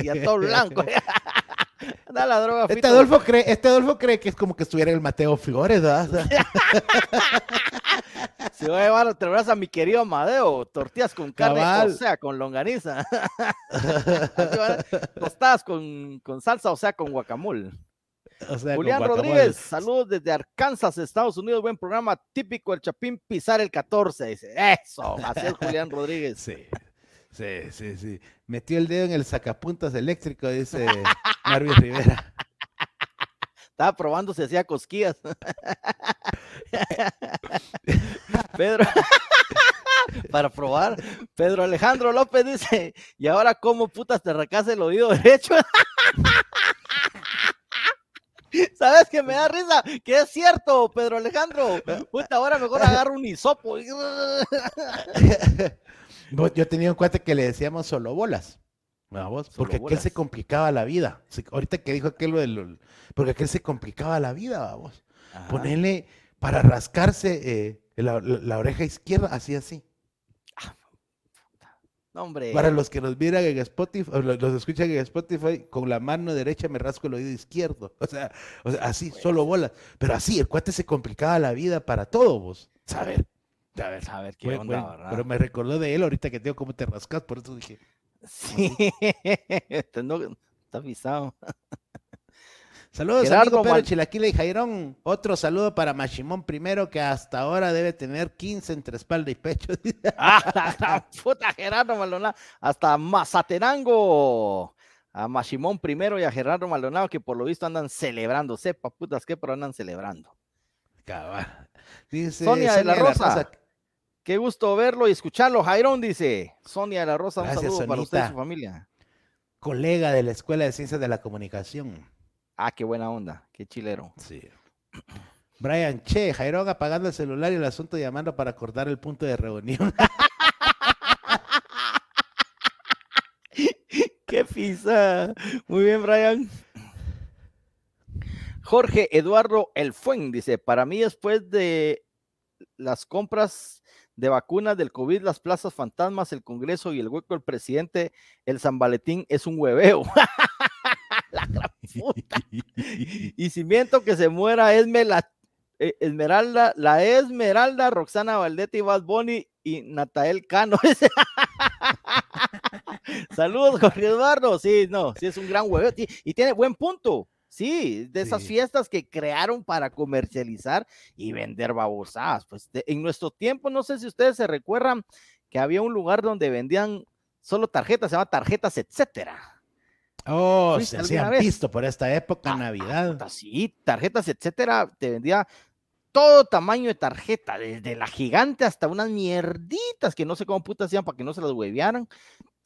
y a todo blanco. Da la droga, este, Adolfo cree, este Adolfo cree que es como que estuviera el Mateo Flores, ¿verdad? Se va a llevar, te a mi querido Amadeo, tortillas con carne, o sea, con longaniza. Tostadas con, con salsa, o sea, con guacamole. Julián Rodríguez, saludos desde Arkansas, Estados Unidos. Buen programa típico, el Chapín pisar el 14. Dice, eso, así es Julián Rodríguez. Sí, sí, sí, sí. Metió el dedo en el sacapuntas eléctrico, dice Marvin Rivera. Estaba probando si hacía cosquillas. Pedro, para probar, Pedro Alejandro López dice, y ahora cómo putas te recase el oído derecho. ¿Sabes que me da risa? Que es cierto, Pedro Alejandro. Puta, ahora mejor agarro un hisopo. Yo tenía un cuate que le decíamos solo bolas. Porque aquel se complicaba la vida. Ahorita que dijo aquel lo del. Porque aquel se complicaba la vida, vamos. Ponerle para rascarse eh, la, oreja izquierda, así, así. Ah, hombre. Para los que nos miran en Spotify, los, escuchan en Spotify, con la mano derecha me rasco el oído izquierdo. O sea, así, solo bolas. Pero así, el cuate se complicaba la vida para todo, vos. Saber. Saber, saber qué onda, ¿verdad? Pero me recordó de él ahorita que tengo cómo te rascas, por eso dije. Sí, está avisado. Saludos a amigo Pedro Chilaquila y Jairón. Otro saludo para Machimón primero, que hasta ahora debe tener 15 entre espalda y pecho. ah, puta Gerardo Maldonado. Hasta Mazatenango. A Machimón primero y a Gerardo Maldonado, que por lo visto andan celebrando. Sepa putas qué, pero andan celebrando. Dice Sonia, de la Rosa. Qué gusto verlo y escucharlo. Jairón dice. Sonia de la Rosa, un saludo para usted y su familia. Colega de la Escuela de Ciencias de la Comunicación. Ah, qué buena onda, qué chilero. Sí. Brian, che, Jairón apagando el celular y el asunto llamando para acordar el punto de reunión. qué pisa. Muy bien, Brian. Jorge Eduardo El Fuen dice, para mí después de las compras de vacunas del COVID, las plazas fantasmas, el Congreso y el hueco del presidente, el San Valentín es un hueveo. la gran puta. y si miento que se muera la eh, Esmeralda, la Esmeralda, Roxana Valdetti, Bad Bunny y Natael Cano. Saludos, Jorge Eduardo. Sí, no, sí es un gran huevo. Y tiene buen punto. Sí, de esas fiestas que crearon para comercializar y vender babosadas. Pues en nuestro tiempo, no sé si ustedes se recuerdan que había un lugar donde vendían solo tarjetas, se llama tarjetas, etcétera. Oh, se hacían visto por esta época, ah, Navidad. sí, tarjetas, etcétera, te vendía todo tamaño de tarjeta, desde la gigante hasta unas mierditas que no sé cómo putas hacían para que no se las huevearan.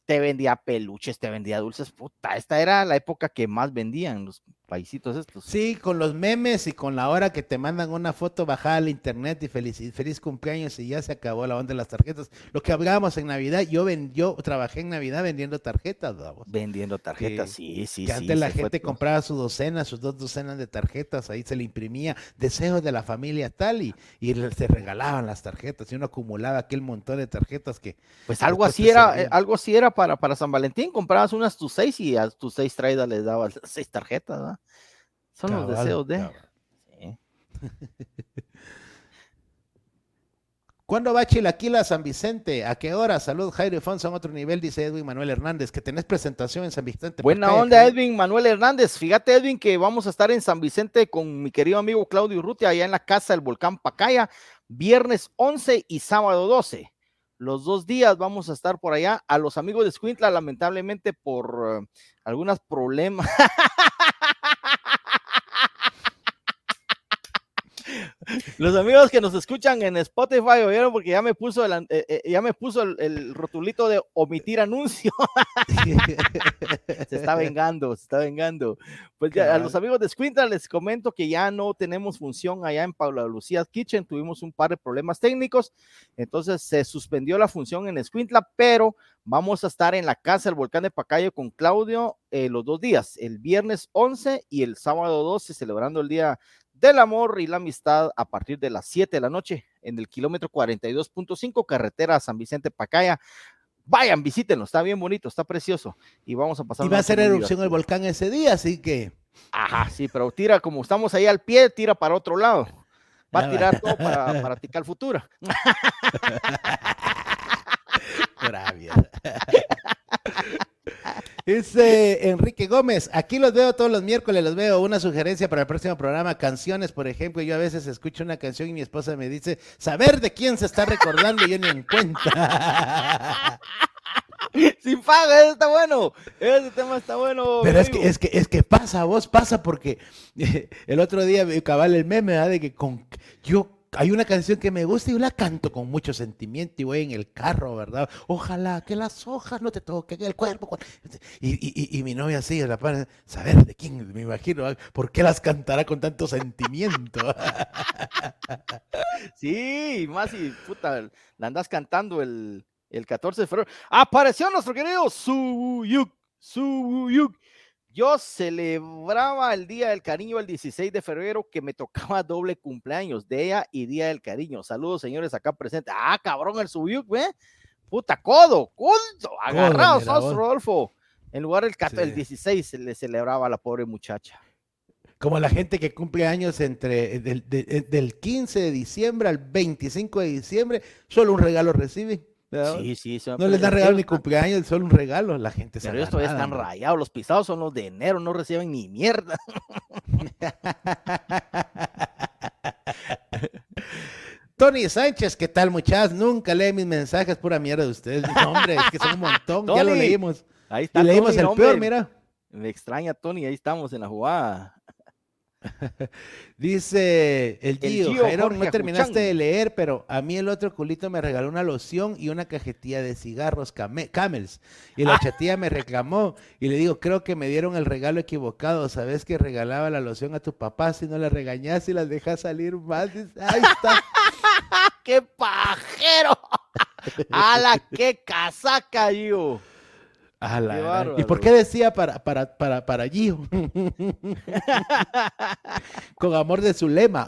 Te vendía peluches, te vendía dulces, puta, esta era la época que más vendían los paisitos estos. Sí, con los memes y con la hora que te mandan una foto bajada al internet y feliz, feliz cumpleaños y ya se acabó la onda de las tarjetas. Lo que hablábamos en Navidad, yo ven, yo trabajé en Navidad vendiendo tarjetas, Vendiendo tarjetas, sí, sí, que Antes la gente compraba su docena, sus dos docenas de tarjetas, ahí se le imprimía deseos de la familia tal y, y se regalaban las tarjetas y uno acumulaba aquel montón de tarjetas que... Pues algo así era, eh, algo así era para, para San Valentín, comprabas unas tus seis y a tus seis traídas les dabas seis tarjetas, ¿verdad? Son los deseos de. ¿Cuándo va Chilaquila a San Vicente? ¿A qué hora? Salud, Jairo y Fonso en otro nivel, dice Edwin Manuel Hernández, que tenés presentación en San Vicente. Buena onda, Edwin Manuel Hernández. Fíjate, Edwin, que vamos a estar en San Vicente con mi querido amigo Claudio Urrutia, allá en la casa del volcán Pacaya, viernes 11 y sábado 12. Los dos días vamos a estar por allá. A los amigos de Squintla, lamentablemente por uh, algunos problemas. Los amigos que nos escuchan en Spotify oyeron porque ya me puso el, eh, eh, ya me puso el, rotulito de omitir anuncio. se está vengando, se está vengando. Pues ya, a los amigos de Squinta les comento que ya no tenemos función allá en Paula Lucía Kitchen. Tuvimos un par de problemas técnicos, entonces se suspendió la función en Squintla, pero vamos a estar en la casa del volcán de Pacayo con Claudio eh, los dos días, el viernes 11 y el sábado 12, celebrando el día del amor y la amistad a partir de las 7 de la noche en el kilómetro 42.5 carretera San Vicente Pacaya. Vayan, visítenlo, está bien bonito, está precioso y vamos a pasar. Y va a ser erupción el volcán ese día, así que. Ajá, sí, pero tira como estamos ahí al pie, tira para otro lado. Va a tirar todo para, para Tical Futura. Dice Enrique Gómez, aquí los veo todos los miércoles, los veo. Una sugerencia para el próximo programa, canciones, por ejemplo. Yo a veces escucho una canción y mi esposa me dice, saber de quién se está recordando y yo ni en cuenta. Sin paga, eso está bueno. Ese tema está bueno. Pero es que, es que, es que pasa, vos pasa, porque el otro día cabal el meme, de que con yo hay una canción que me gusta y yo la canto con mucho sentimiento y voy en el carro, ¿verdad? Ojalá que las hojas no te toquen el cuerpo. Y, mi novia así, la para saber de quién, me imagino, ¿por qué las cantará con tanto sentimiento? sí, más y puta, la andas cantando el, el 14 de febrero. Apareció nuestro querido Suyuk, Suyuk. Yo celebraba el Día del Cariño el 16 de febrero que me tocaba doble cumpleaños de ella y Día del Cariño. Saludos, señores, acá presentes. Ah, cabrón, el subió, ¿eh? Puta, codo, codo, agarrados, Rodolfo. En lugar del 16 se le celebraba a la pobre muchacha. Como la gente que cumple años entre del, del 15 de diciembre al 25 de diciembre, solo un regalo recibe. Sí, sí. no les dan regalo ni cumpleaños, solo un regalo. La gente Pero ellos todavía están rayados. Los pisados son los de enero, no reciben ni mierda. Tony Sánchez, ¿qué tal, muchachos? Nunca lee mis mensajes, pura mierda de ustedes. hombre, es que son un montón. ya lo leímos. Ahí está. Y leímos el peor, mira. Me extraña, Tony, ahí estamos en la jugada. Dice el tío, no terminaste de leer, pero a mí el otro culito me regaló una loción y una cajetilla de cigarros Camels. Y la ah. chatilla me reclamó y le digo, creo que me dieron el regalo equivocado. ¿Sabes que regalaba la loción a tu papá si no la regañas y las dejas salir más? ahí está. ¡Qué pajero! ¡Hala, qué casaca, yo! ¿Y por qué decía para, para, para, para Gio? Con amor de su lema.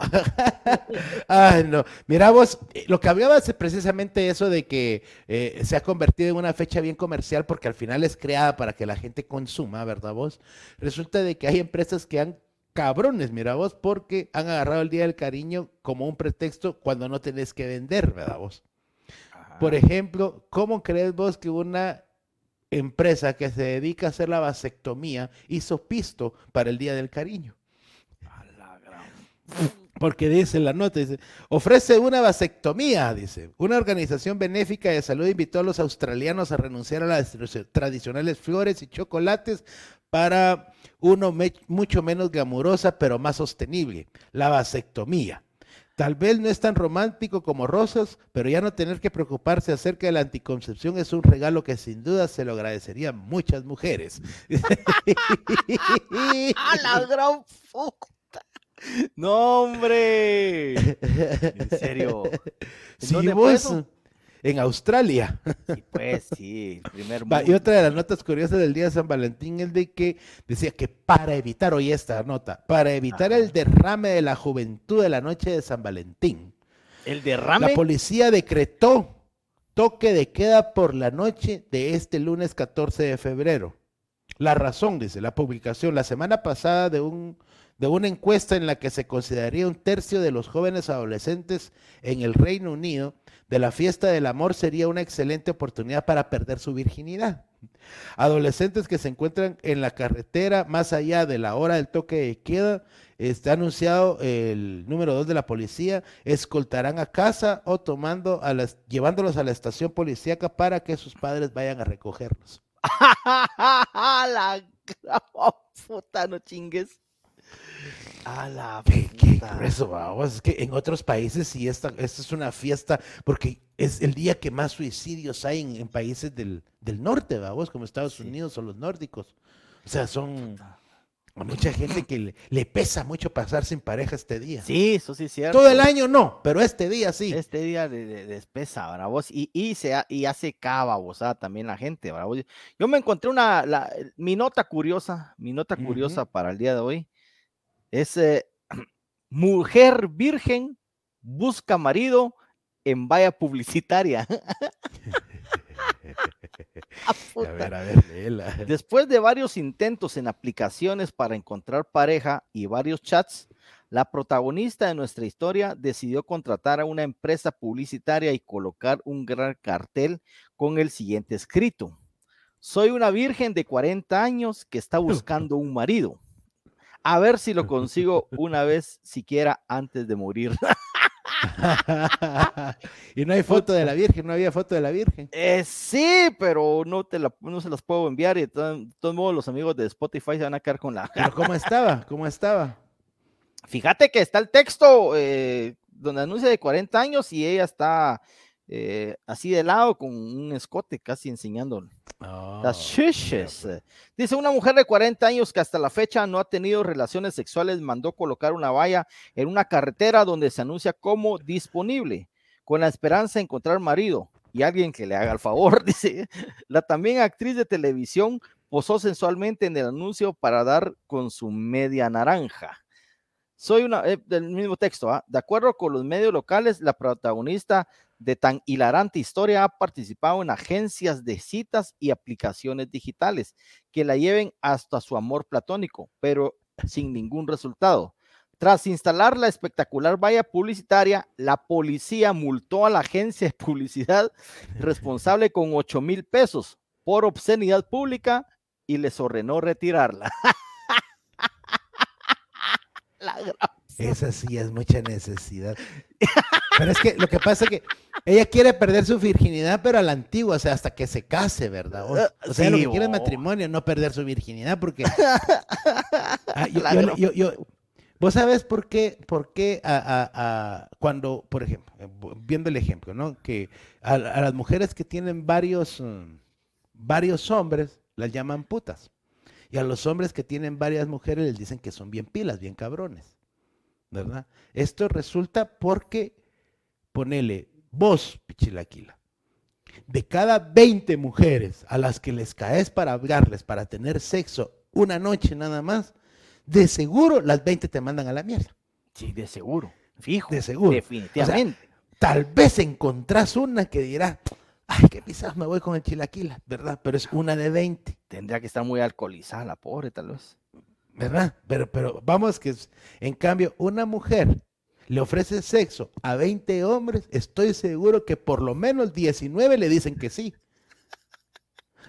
Ay, no. Mira vos, eh, lo que hablabas es precisamente eso de que eh, se ha convertido en una fecha bien comercial porque al final es creada para que la gente consuma, ¿verdad vos? Resulta de que hay empresas que han cabrones, mira vos, porque han agarrado el Día del Cariño como un pretexto cuando no tenés que vender, ¿verdad vos? Por ejemplo, ¿cómo crees vos que una empresa que se dedica a hacer la vasectomía hizo pisto para el Día del Cariño. Porque dice la nota, dice, ofrece una vasectomía, dice. Una organización benéfica de salud invitó a los australianos a renunciar a las tradicionales flores y chocolates para uno mucho menos glamurosa, pero más sostenible, la vasectomía. Tal vez no es tan romántico como Rosas, pero ya no tener que preocuparse acerca de la anticoncepción es un regalo que sin duda se lo agradecerían muchas mujeres. ¡A la gran puta! ¡No, hombre! En serio. Sí, vos, en Australia. Sí, pues sí, primer Y otra de las notas curiosas del día de San Valentín es de que decía que para evitar, oye esta nota, para evitar el derrame de la juventud de la noche de San Valentín. El derrame. La policía decretó toque de queda por la noche de este lunes 14 de febrero. La razón, dice la publicación, la semana pasada de un de una encuesta en la que se consideraría un tercio de los jóvenes adolescentes en el Reino Unido de la fiesta del amor sería una excelente oportunidad para perder su virginidad. Adolescentes que se encuentran en la carretera más allá de la hora del toque de queda, está anunciado el número dos de la policía, escoltarán a casa o tomando a las, llevándolos a la estación policíaca para que sus padres vayan a recogerlos. la puta, no chingues. A la Qué, grueso. Es que en otros países sí esta, esta es una fiesta, porque es el día que más suicidios hay en, en países del, del norte, vamos, como Estados Sí. Unidos o los nórdicos. O sea, son mucha gente que le, le pesa mucho pasar sin pareja este día. Sí, eso sí es cierto. Todo el año no, pero este día sí. Este día de, de- despesa, ¿verdad vos? Y, y, se, y hace cava, vos, ah, también la gente, ¿verdad vos? Yo me encontré una, la- mi nota curiosa, mi nota curiosa para el día de hoy es eh, mujer virgen busca marido en valla publicitaria. Ah, A ver, a ver. Después de varios intentos en aplicaciones para encontrar pareja y varios chats, la protagonista de nuestra historia decidió contratar a una empresa publicitaria y colocar un gran cartel con el siguiente escrito. Soy una virgen de 40 años que está buscando un marido. A ver si lo consigo una vez siquiera antes de morir. y no hay foto de la Virgen, no había foto de la Virgen. Eh, sí, pero no, te la- no se las puedo enviar y de todo- todos modos los amigos de Spotify se van a quedar con la... Pero ¿cómo estaba? ¿Cómo estaba? Fíjate que está el texto eh, donde anuncia de 40 años y ella está eh, así de lado con un escote casi enseñando las Oh, shishis. mira, pues. Dice una mujer de 40 años que hasta la fecha no ha tenido relaciones sexuales, mandó colocar una valla en una carretera donde se anuncia como disponible, con la esperanza de encontrar marido y alguien que le haga el favor. Dice, la también actriz de televisión posó sensualmente en el anuncio para dar con su media naranja. Soy una, eh, del mismo texto, ¿ah? de acuerdo con los medios locales, la protagonista de tan hilarante historia ha participado en agencias de citas y aplicaciones digitales que la lleven hasta su amor platónico, pero sin ningún resultado. Tras instalar la espectacular valla publicitaria, la policía multó a la agencia de publicidad responsable con 8 mil pesos por obscenidad pública y les ordenó retirarla. La gran- Esa sí es mucha necesidad. Pero es que lo que pasa es que ella quiere perder su virginidad, pero a la antigua, o sea, hasta que se case, ¿verdad? O, o sea, lo sí, que quiere es matrimonio, no perder su virginidad, porque Ah, yo- La yo- gran- yo- yo- vos sabes por qué, por qué a- a- a- cuando, por ejemplo, eh, viendo el ejemplo, ¿no? Que a, a las mujeres que tienen varios, mm, varios hombres, las llaman putas. Y a los hombres que tienen varias mujeres les dicen que son bien pilas, bien cabrones. ¿Verdad? Esto resulta porque, ponele, vos, pichilaquila, de cada 20 mujeres a las que les caes para hablarles, para tener sexo una noche nada más, de seguro las 20 te mandan a la mierda. Sí, de seguro, fijo. De seguro. Definitivamente. Tal vez encontrás una que dirá, ay, qué quizás me voy con el chilaquila, ¿verdad? Pero es una de 20, Tendría que estar muy alcoholizada la pobre, tal vez. ¿Verdad? Pero, pero vamos que, en cambio, una mujer le ofrece sexo a 20 hombres, estoy seguro que por lo menos 19 le dicen que sí.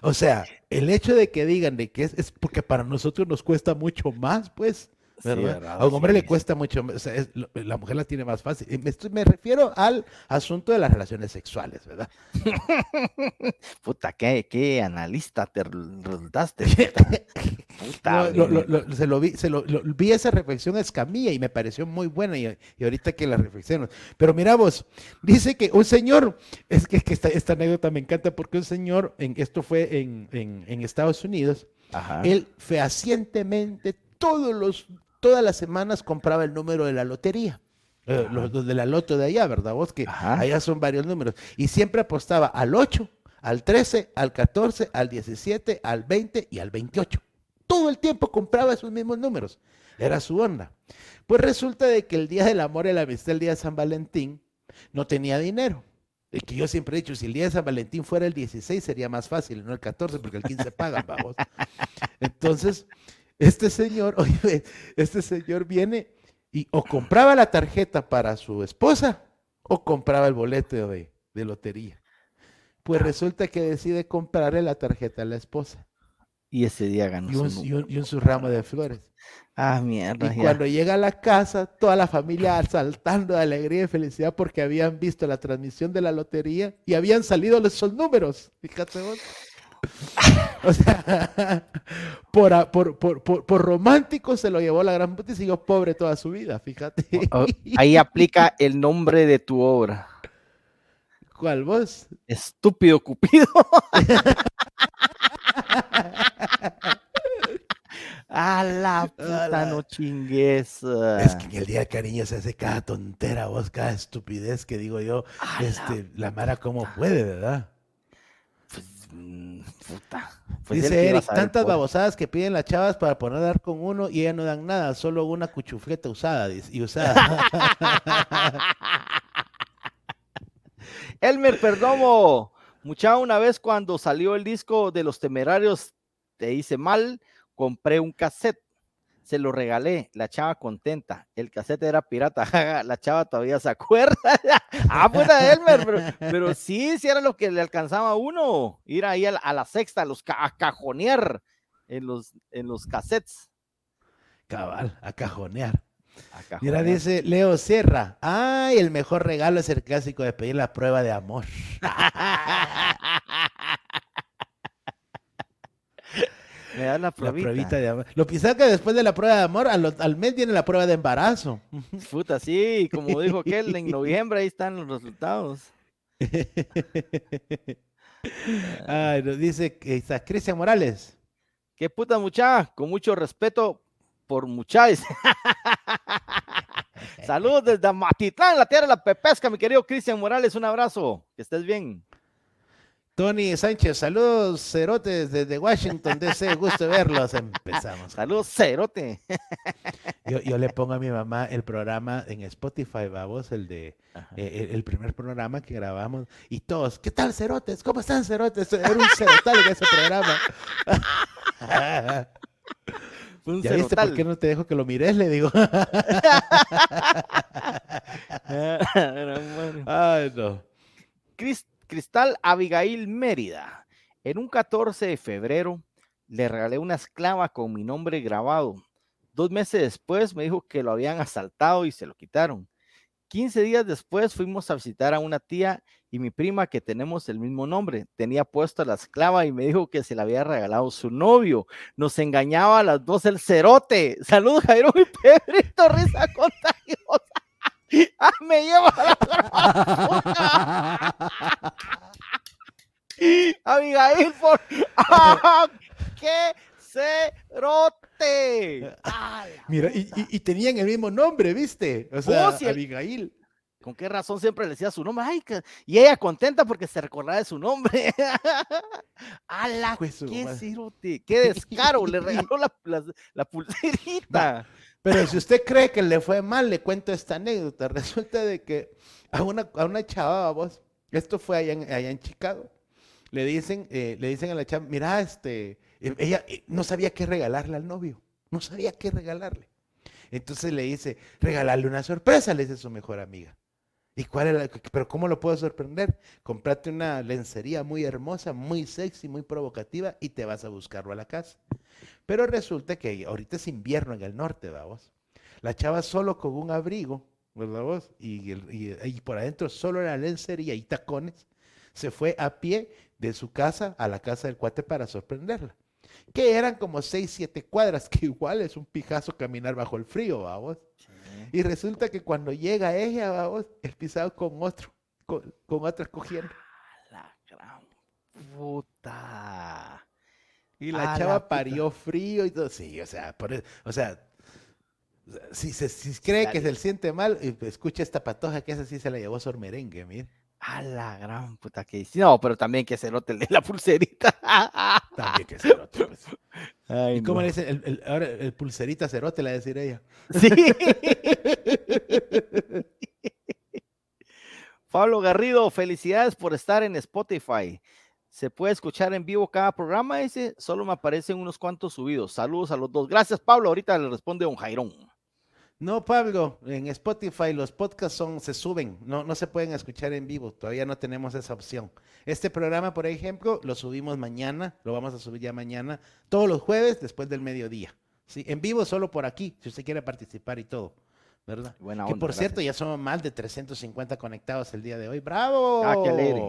O sea, el hecho de que digan de que es, es porque para nosotros nos cuesta mucho más, pues. A un hombre Sí, le cuesta mucho, o sea, es- lo- la mujer la tiene más fácil. Me, estoy- me refiero al asunto de las relaciones sexuales, ¿verdad? Puta, qué, qué analista te resultaste. Puta, No, lo- güey. lo- lo- se lo vi, se lo, vi esa reflexión a Escamilla y me pareció muy buena y, y ahorita que la reflexiono. Pero mira vos, dice que un señor, es que, que esta, esta anécdota me encanta porque un señor, en, esto fue en, en- en Estados Unidos, Ajá. él fehacientemente todos los, todas las semanas compraba el número de la lotería. eh, los, los de la loto de allá, ¿verdad? Vos que Ajá. allá son varios números. Y siempre apostaba al 8, al 13, al 14, al 17, al 20 y al 28. Todo el tiempo compraba esos mismos números. Era su onda. Pues resulta de que el día del amor y la amistad, el día de San Valentín, no tenía dinero. Y que yo siempre he dicho, si el día de San Valentín fuera el 16 sería más fácil, no el 14, porque el 15 pagan, vamos. Entonces, este señor, oye, este señor viene y o compraba la tarjeta para su esposa o compraba el boleto de, de lotería. Pues resulta que decide comprarle la tarjeta a la esposa Y ese día ganó y su un, número. y un- y un su ramo de flores. Ah, mierda. Y ya. cuando llega a la casa, toda la familia saltando de alegría y felicidad porque habían visto la transmisión de la lotería y habían salido esos números. Fíjate vos. O sea, por, por, por, por, romántico se lo llevó la gran puta y siguió pobre toda su vida, fíjate. Ahí aplica el nombre de tu obra. ¿Cuál vos? Estúpido Cupido. A la puta, no chingues. Es que en el día de cariño se hace cada tontera, vos, cada estupidez que digo yo. este, la, Mara, ¿cómo puede, verdad? Mm, puta. Pues Dice Eric, tantas babosadas que piden las chavas para poner dar con uno y ellas no dan nada, solo una cuchufleta usada y usada. Elmer Perdomo, mucha una vez cuando salió el disco de los temerarios, te hice mal, compré un cassette, se lo regalé, la chava contenta, el cassette era pirata, la chava todavía se acuerda. ah, pues a Elmer, pero, sí, sí era lo que le alcanzaba a uno, ir ahí a la, sexta, a, los, a cajonear en los, en los cassettes. Cabal, a cajonear. Mira, dice Leo Sierra. Ay, el mejor regalo es el clásico de pedir la prueba de amor. Me da la, pruebita. de amor. Lo quizás que después de la prueba de amor, al, mes viene la prueba de embarazo. Puta, sí, como dijo aquel, en noviembre ahí están los resultados. Ay, nos dice Cristian Morales. Qué puta mucha, con mucho respeto, por muchachos. Saludos desde Matitlán, la tierra de la pepesca, mi querido Cristian Morales. Un abrazo, que estés bien. Tony Sánchez, saludos cerotes desde Washington DC, gusto verlos. Empezamos. Saludos cerote. Yo, le pongo a mi mamá el programa en Spotify, vamos, el de eh, el, primer programa que grabamos y todos, ¿qué tal cerotes? ¿Cómo están cerotes? Era un cerotal en ese programa. ¿Ya viste por qué no te dejo que lo mires? Le digo. Ay, no. Cristal Abigail Mérida. En un 14 de febrero le regalé una esclava con mi nombre grabado. Dos meses después me dijo que lo habían asaltado y se lo quitaron. 15 días después fuimos a visitar a una tía y mi prima que tenemos el mismo nombre. Tenía puesto a la esclava y me dijo que se la había regalado su novio. Nos engañaba a las dos el cerote. Saludos Jairo y Pedrito, risa contagiosa. Ah, me lleva a la Abigail, por... ¡Ah, ¡Qué cerote! Mira, y, tenían el mismo nombre, ¿viste? O sea, Abigail. ¿Con qué razón siempre le decía su nombre? Ay, y ella contenta porque se recordaba de su nombre. ¡Hala! Pues ¡Qué cirote! ¡Qué descaro! le regaló la, pulserita. Pero si usted cree que le fue mal, le cuento esta anécdota. Resulta de que a una, a una chava, vos, esto fue allá en, allá en Chicago, le dicen, eh, le dicen a la chava, mira, este, e, ella eh, no sabía qué regalarle al novio, no sabía qué regalarle. Entonces le dice, regalarle una sorpresa, le dice su mejor amiga. ¿Y cuál era? Pero ¿cómo lo puedo sorprender? Comprate una lencería muy hermosa, muy sexy, muy provocativa y te vas a buscarlo a la casa. Pero resulta que ahorita es invierno en el norte, vamos. La chava solo con un abrigo, ¿verdad vos? Y, por adentro solo la lencería y tacones, se fue a pie de su casa a la casa del cuate para sorprenderla. Que eran como seis, siete cuadras, que igual es un pijazo caminar bajo el frío, vamos. Y resulta que cuando llega ella, vamos, el pisado con otro, con, con otro cogiendo. La gran puta. Y la chava parió frío y todo. Sí, o sea, por, e, o sea, si, se, si cree que se siente mal, escucha esta patoja que esa sí se la llevó Sor Merengue, mire. A la gran puta que dice. No, pero también que se note la pulserita. también que se note. Pues. ¿Y cómo le dice? El, ahora el pulserita cerote, le va a decir ella. Sí. Pablo Garrido, felicidades por estar en Spotify. Se puede escuchar en vivo cada programa. Ese solo me aparecen unos cuantos subidos. Saludos a los dos. Gracias, Pablo. Ahorita le responde un Jairón. No, Pablo, en Spotify los podcasts son, se suben, no, no se pueden escuchar en vivo, todavía no tenemos esa opción. Este programa, por ejemplo, lo subimos mañana, lo vamos a subir ya mañana, todos los jueves después del mediodía. ¿sí? En vivo solo por aquí, si usted quiere participar y todo. ¿Verdad? Buena que por cierto, ya somos más de 350 conectados el día de hoy. ¡Bravo! Ah, qué alegre.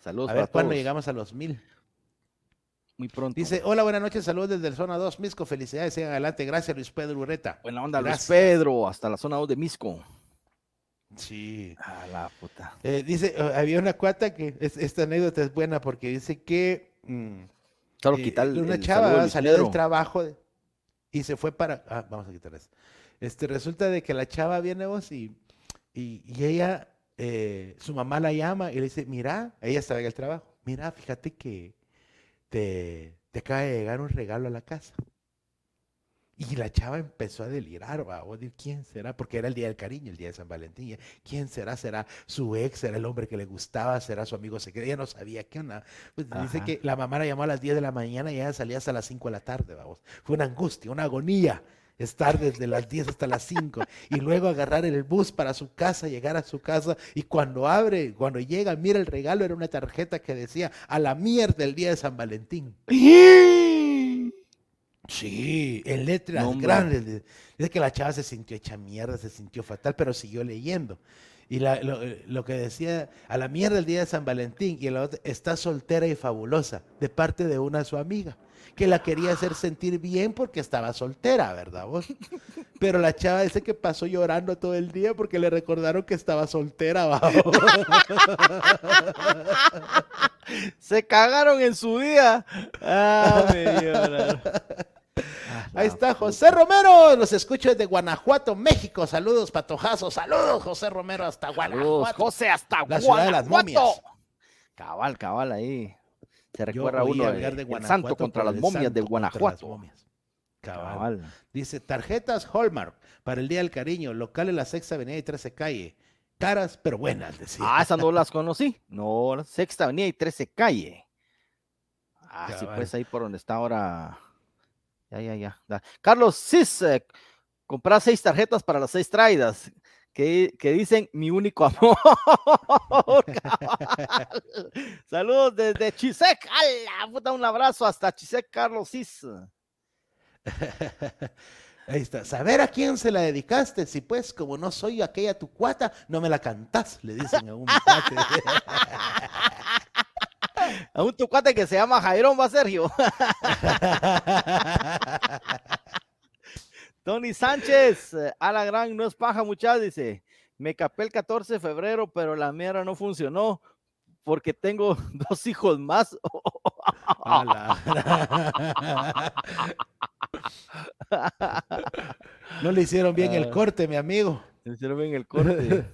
Saludos a ver cuándo llegamos a los mil. Muy pronto. Dice, hola, buenas noches, saludos desde la zona 2, Misco, felicidades, sigan adelante, gracias Luis Pedro Ureta. Buena onda, Gracias. Luis Pedro, hasta la zona 2 de Misco. Sí. A la puta. Eh, dice, eh, había una cuata que, es- esta anécdota es buena porque dice que mm, Solo eh, quitar el, una el chava salió del trabajo de- y se fue para, ah, vamos a quitar eso. Este, resulta de que la chava viene vos y, y, y ella, eh, su mamá la llama y le dice, mira, ella estaba en el trabajo, mira, fíjate que te, te acaba de llegar un regalo a la casa. Y la chava empezó a delirar, va, ¿quién será? Porque era el día del cariño, el día de San Valentín. ¿Quién será? ¿Será su ex? ¿Será el hombre que le gustaba? ¿Será su amigo secreto? Ella no sabía qué onda. Pues dice que la mamá la llamó a las 10 de la mañana y ella salía hasta las 5 de la tarde, vamos. Fue una angustia, una agonía estar desde las 10 hasta las 5 y luego agarrar el bus para su casa, llegar a su casa y cuando abre, cuando llega, mira el regalo, era una tarjeta que decía a la mierda el día de San Valentín. Sí, en letras No, grandes. de- Dice que la chava se sintió hecha mierda, se sintió fatal, pero siguió leyendo. Y la- lo, lo que decía, a la mierda el día de San Valentín, y la otra, está soltera y fabulosa, de parte de una su amiga, que la quería hacer sentir bien porque estaba soltera, ¿verdad vos? Pero la chava dice que pasó llorando todo el día porque le recordaron que estaba soltera, ¿va? Se cagaron en su día. Ah, me dio llorar. Ah, Ahí está José Romero, los escucho desde Guanajuato, México. Saludos, patojazos. Saludos, José Romero, hasta Saludos, Guanajuato. José, hasta La ciudad de las Guanajuato. momias. Cabal, cabal, ahí. Se recuerda uno de, de el santo contra las momias de santo Guanajuato. momias. Cabal. Cabal. Dice, tarjetas Hallmark para el Día del Cariño, local en la Sexta Avenida y 13 Calle. Caras, pero buenas, decía. Ah, esas no las conocí. No, Sexta Avenida y 13 Calle. Ah, sí, pues ahí por donde está ahora. Ya, ya, ya. Carlos Cis, eh, comprar seis tarjetas para las seis traídas. Que, que dicen mi único amor. Saludos desde Chisec. ¡Hala! Puta, un abrazo hasta Chisec, Carlos Cis. Ahí está. Saber a quién se la dedicaste. Si pues, como no soy aquella tu cuata, no me la cantás, le dicen a un cuate. A un tu cuate que se llama Jairón va Sergio. Tony Sánchez, a la gran no es paja, muchachos, dice. Me capé el 14 de febrero, pero la mierda no funcionó porque tengo dos hijos más. No le hicieron bien el Ah. corte, mi amigo. Me hicieron bien el corte.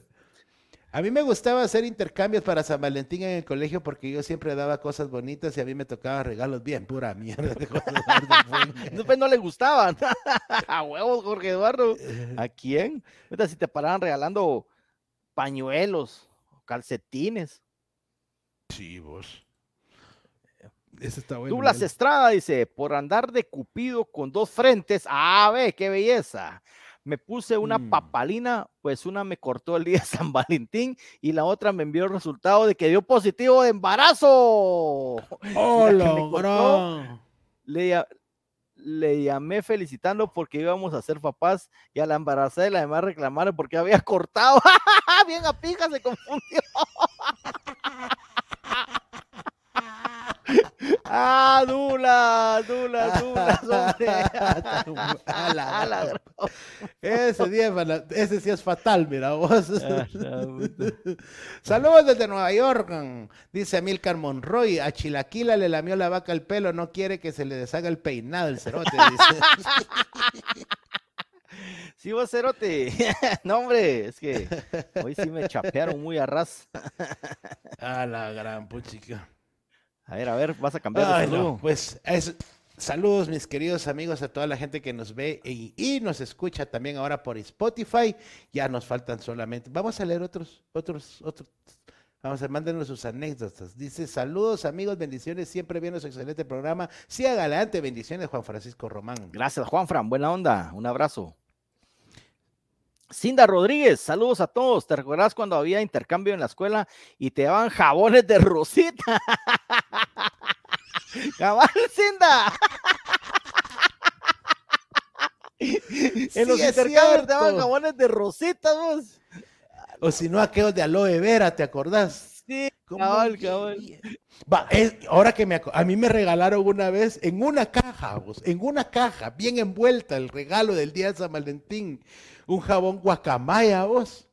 A mí me gustaba hacer intercambios para San Valentín en el colegio porque yo siempre daba cosas bonitas y a mí me tocaba regalos bien, pura mierda. de cosas de Después no le gustaban. a huevos, Jorge Eduardo. ¿A quién? Ahorita si te paraban regalando pañuelos, calcetines. Sí, vos. Ese está bueno. Douglas. Estrada dice, por andar de cupido con dos frentes, ah, ve, qué belleza. Me puse una Mm. papalina, pues una me cortó el día de San Valentín y la otra me envió el resultado de que dio positivo de embarazo. ¡Oh! Le, le llamé felicitando porque íbamos a ser papás y a la embarazada y la demás reclamaron porque había cortado. Bien a pija se confundió. Ah, Dula, Dula, Dula, hombre. A la A la Ese, día, ese sí es fatal, mira vos. Ah. Saludos desde Nueva York. mm, Dice Amilcar Monroy. A Chilaquila le lamió la vaca el pelo. No quiere que se le deshaga el peinado el cerote. dice. Sí, vos, cerote. no, hombre, es que hoy sí me chapearon muy a ras. A la gran puchica. A ver, a ver, vas a cambiar de Ay, no, saludo. Pues es- saludos, mis queridos amigos, a toda la gente que nos ve y, y nos escucha también ahora por Spotify. Ya nos faltan solamente. Vamos a leer otros, otros, otros. Vamos a mándenos sus anécdotas. Dice, saludos amigos, bendiciones, siempre viendo su excelente programa. Siga adelante, bendiciones, Juan Francisco Román. Gracias, Juanfran. Buena onda. Un abrazo. Cinda Rodríguez, saludos a todos. ¿Te recuerdas cuando había intercambio en la escuela y te daban jabones de rosita? Cabal, Cinda. en los Sí, intercambios te daban jabones de rosita, vos. O si no, aquellos de aloe vera, ¿te acordás? Sí, ¿Cómo cabal, cabal. Va, es- ahora que me a mí me regalaron una vez en una caja, vos, en una caja, bien envuelta, el regalo del día de San Valentín, un jabón guacamaya, vos.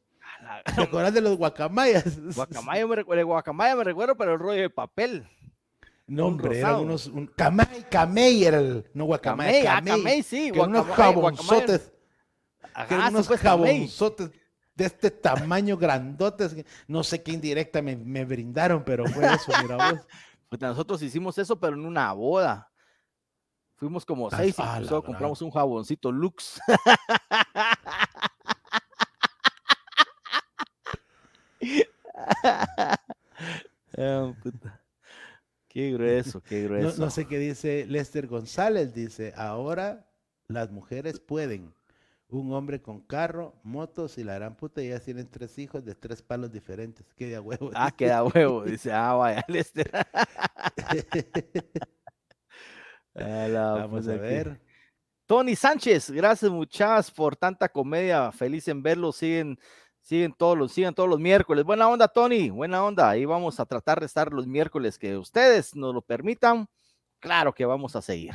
¿Te acuerdas de los guacamayas? Guacamaya me recuerdo, guacamaya me recuerdo, pero el rollo de papel. No, un hombre, eran unos, un, camay, camay era el, no guacamaya, Camay, ah, camay, camay, sí, que unos jabonzotes, que eran Ajá, unos supuestamente. jabonzotes de este tamaño grandotes, que no sé qué indirecta me, me brindaron, pero fue eso, mira vos. Pues nosotros hicimos eso, pero en una boda. Fuimos como Ah, seis y ah, compramos un jaboncito Lux. Ah, puta. Qué grueso, qué grueso. no sé qué dice Lester González, dice, ahora las mujeres pueden. Un hombre con carro, motos y la gran puta ya tienen tres hijos de tres palos diferentes. Qué de a huevo. Ah, queda huevo. Dice, ah, vaya, Lester. A la Vamos a ver. Tony Sánchez, gracias muchachas por tanta comedia. Feliz en verlos. Siguen, siguen todos los, siguen todos los miércoles. Buena onda, Tony. Buena onda. Ahí vamos a tratar de estar los miércoles que ustedes nos lo permitan. Claro que vamos a seguir.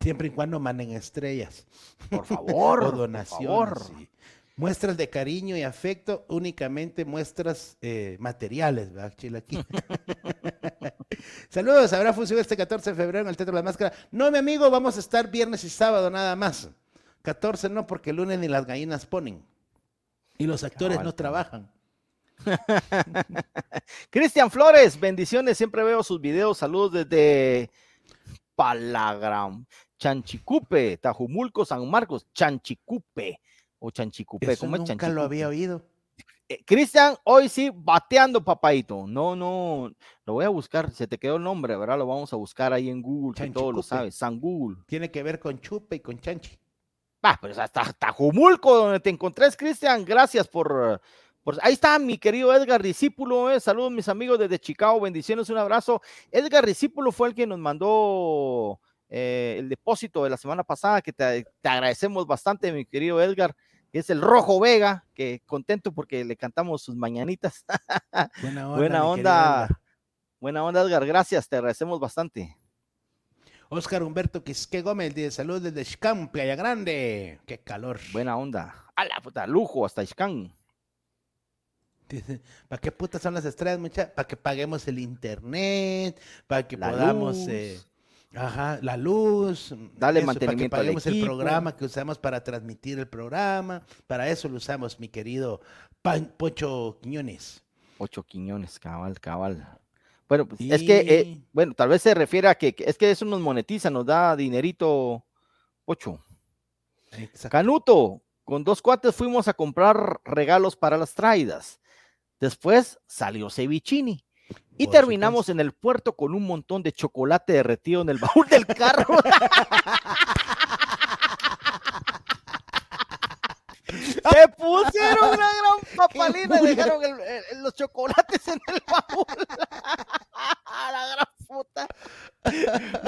Siempre y cuando manden estrellas. Por favor. o por donaciones. favor. sí. Muestras de cariño y afecto, únicamente muestras eh, materiales, ¿verdad, Chilaquí? Saludos, habrá función este 14 de febrero en el Teatro de la Máscara. No, mi amigo, vamos a estar viernes y sábado nada más. 14 no, porque el lunes ni las gallinas ponen. Y los actores no trabajan. Cristian Flores, bendiciones. Siempre veo sus videos. Saludos desde Palagram, Chanchicupe, Tajumulco, San Marcos, Chanchicupe o Chanchicupe. Eso ¿Cómo es nunca lo había oído. Eh, Cristian, hoy sí, bateando, papaito. No, no, lo voy a buscar. Se te quedó el nombre, ¿verdad? Lo vamos a buscar ahí en Google, que todo lo sabes. San Google. Tiene que ver con chupe y con chanchi. Ah, pues hasta Tajumulco, donde te encontrés, Cristian. Gracias por, por- Ahí está mi querido Edgar Discípulo. eh. Saludos, mis amigos desde Chicago. Bendiciones, un abrazo. Edgar Discípulo fue el que nos mandó eh, el depósito de la semana pasada, que te, te agradecemos bastante, mi querido Edgar, que es el Rojo Vega, que contento porque le cantamos sus mañanitas. Buena onda. Buena onda, Edgar. Gracias, te agradecemos bastante. Oscar Humberto Quisque Gómez dice saludos desde Xcam, Playa Grande. Qué calor. Buena onda. A la puta, lujo hasta. Dice, ¿para qué putas son las estrellas, muchachos? Para que paguemos el internet, para que La podamos, luz. eh, ajá, la luz, Dale eso, mantenimiento para que paguemos el equipo. programa que usamos para transmitir el programa, para eso lo usamos, mi querido Pan- Pocho Quiñones. Ocho quiñones, cabal, cabal. Bueno, pues, es que, eh, bueno, tal vez se refiere a que, que es que eso nos monetiza, nos da dinerito. Ocho. Exacto. Canuto, con dos cuates fuimos a comprar regalos para las traidas. Después salió Cevichini. Y Por terminamos en el puerto con un montón de chocolate derretido en el baúl del carro. Se pusieron una gran papalina y dejaron el- el- los chocolates en el baúl. La gran puta.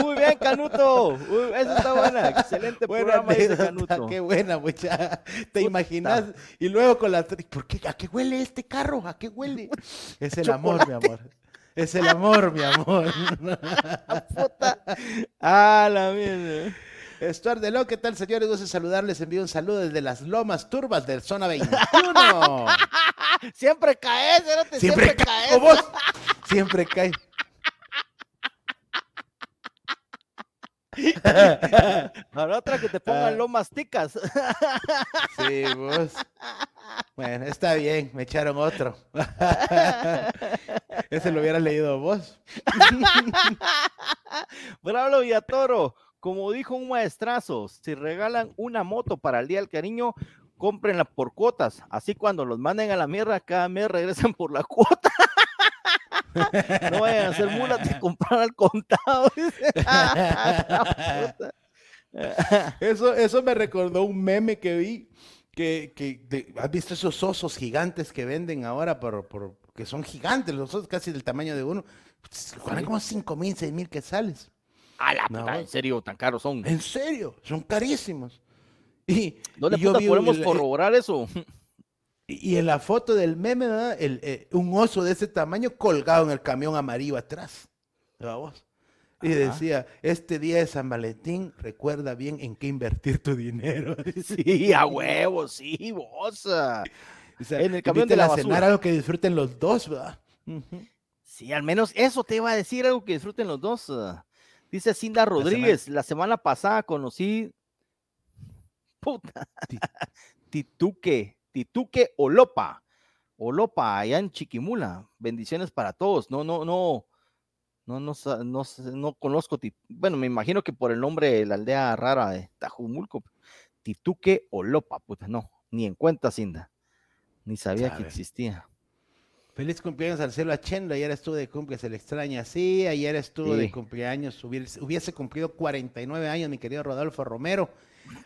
Muy bien, Canuto. Uy, Eso está buena. Excelente Buena programa ese, Canuto. qué buena, mucha. ¿Te Puta. imaginas? Y luego con la... ¿Por qué? ¿A qué huele este carro? ¿A qué huele? Es el amor, mi amor. Es el amor, mi amor. Puta. Ah, la mierda. Stuart de Lo, ¿qué tal, señores? Gusto saludarles. Envío un saludo desde las lomas turbas del Zona 21. Siempre caes, espérate, Siempre siempre, cae caes. vos. Siempre cae. Ahora otra que te pongan Ah. lomas ticas. Sí, vos. Bueno, está bien, me echaron otro. Ese lo hubieras leído vos. Bravo Villatoro, como dijo un maestrazo, si regalan una moto para el Día del Cariño, cómprenla por cuotas. Así cuando los manden a la mierda, cada mes regresan por la cuota. no vayan a hacer mulas de comprar al contado. puta. Eso, eso me recordó un meme que vi. Que, que de- ¿Has visto esos osos gigantes que venden ahora? Por, por- que son gigantes, los osos casi del tamaño de uno. Pues, como 5 mil, 6 mil quetzales. A la puta, en serio, tan caros son. En serio, son carísimos. Y, ¿Dónde y yo vi podemos el- corroborar eso? Y y en la foto del meme, ¿verdad? El, eh, un oso de ese tamaño colgado en el camión amarillo atrás. vos. Y decía, este día de San Valentín, recuerda bien en qué invertir tu dinero. Sí, a huevo, sí, vos. en el camión de la, cenar algo que disfruten los dos, ¿verdad? Sí, al menos eso te iba a decir, algo que disfruten los dos. Dice Cinda Rodríguez, la semana, pasada conocí puta, Tituque, Tituque Olopa, Olopa, allá en Chiquimula. Bendiciones para todos. No, no, no, no, no, no, no conozco, bueno, me imagino que por el nombre de la aldea rara de Tajumulco, Tituque Olopa, puta, no, ni en cuenta, Cinda. Ni sabía que existía. Feliz cumpleaños al cielo Achendo, ayer estuvo de cumpleaños, se le extraña. Sí, ayer estuvo de cumpleaños, hubiese, cumplido 49 años, mi querido Rodolfo Romero.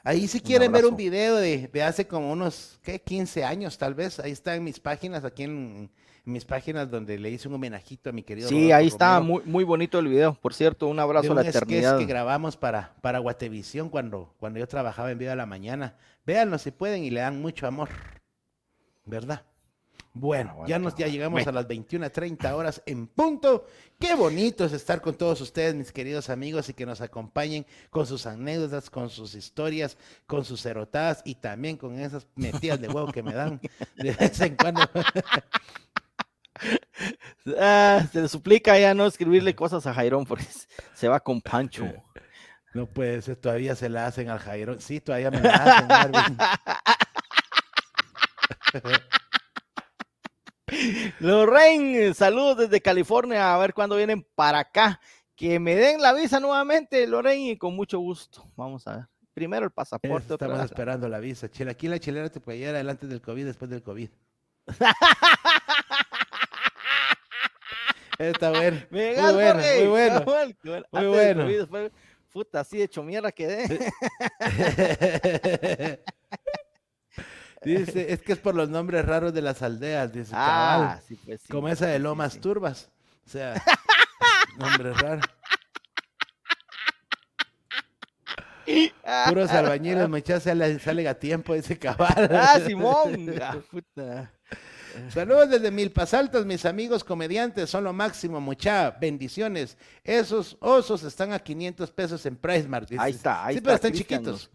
Ahí si quieren ver un video de, hace como unos, ¿qué? 15 años tal vez, ahí está en mis páginas, aquí en, mis páginas donde le hice un homenajito a mi querido Sí, ahí está, muy, muy bonito el video, por cierto, un abrazo a la eternidad. que grabamos para, para Guatevisión cuando, cuando yo trabajaba en Vida a la Mañana. Véanlo si pueden y le dan mucho amor, ¿verdad? Bueno, ya nos ya llegamos a las 21.30 horas en punto. Qué bonito es estar con todos ustedes, mis queridos amigos, y que nos acompañen con sus anécdotas, con sus historias, con sus erotadas y también con esas metidas de huevo que me dan de vez en cuando. Ah, se le suplica ya no escribirle cosas a Jairón porque se va con Pancho. No puede ser, todavía se la hacen al Jairón. Sí, todavía me la hacen. Lorraine, saludos desde California, a ver cuándo vienen para acá. Que me den la visa nuevamente, Lorraine, y con mucho gusto. Vamos a ver. Primero el pasaporte. Estamos esperando la visa. Chile, aquí la chilena te puede llegar adelante del COVID, después del COVID. Está bueno. muy, bueno muy bueno, muy bueno. puta, así hecho mierda quedé. Dice, es que es por los nombres raros de las aldeas, dice ah, Sí, pues, sí, Como esa de Lomas Turbas. O sea, nombres raros. Puros albañiles, muchachos, sale, sale a tiempo ese cabal. Ah, Simón. puta. Saludos desde Milpas Altas, mis amigos comediantes, son lo máximo, mucha bendiciones. Esos osos están a 500 pesos en Price Ahí está, ahí sí, pero están chiquitos.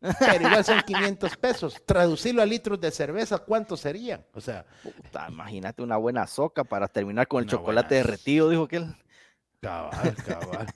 Pero igual son 500 pesos. Traducirlo a litros de cerveza, ¿cuánto serían? O sea, imagínate una buena soca para terminar con el chocolate derretido, dijo que él. Cabal, cabal.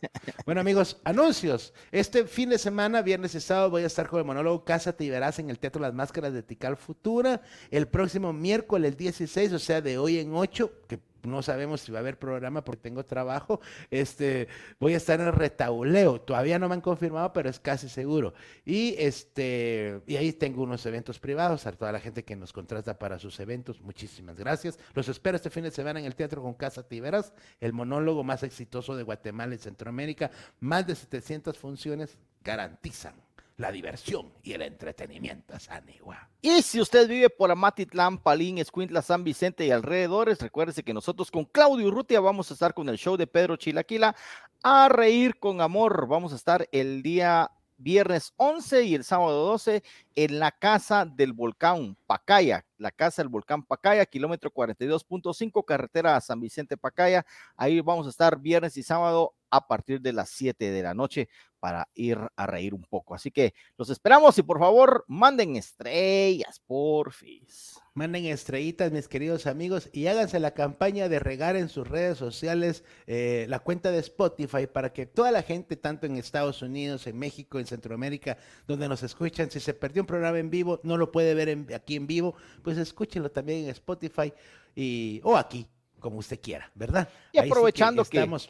bueno, amigos, anuncios. Este fin de semana, viernes y sábado, voy a estar con el monólogo Cásate y Verás en el Teatro Las Máscaras de Tical Futura. El próximo miércoles 16, o sea, de hoy en 8, que no sabemos si va a haber programa porque tengo trabajo. Este, voy a estar en retauleo. Todavía no me han confirmado, pero es casi seguro. Y este, y ahí tengo unos eventos privados a toda la gente que nos contrata para sus eventos. Muchísimas gracias. Los espero este fin de semana en el Teatro con Casa Tiberas, el monólogo más exitoso de Guatemala y Centroamérica. Más de 700 funciones garantizan la diversión y el entretenimiento Sanigua. Y si usted vive por Amatitlán, Palín, Escuintla, San Vicente y alrededores, recuérdese que nosotros con Claudio Urrutia vamos a estar con el show de Pedro Chilaquila a reír con amor. Vamos a estar el día viernes 11 y el sábado 12 en la Casa del Volcán Pacaya, la Casa del Volcán Pacaya, kilómetro 42.5, carretera a San Vicente Pacaya. Ahí vamos a estar viernes y sábado a partir de las 7 de la noche para ir a reír un poco. Así que los esperamos y por favor manden estrellas, porfis. Manden estrellitas, mis queridos amigos, y háganse la campaña de regar en sus redes sociales eh, la cuenta de Spotify para que toda la gente, tanto en Estados Unidos, en México, en Centroamérica, donde nos escuchan, si se perdió un programa en vivo, no lo puede ver aquí en vivo, pues escúchenlo también en Spotify y, o aquí, como usted quiera, ¿verdad? Y aprovechando que, estamos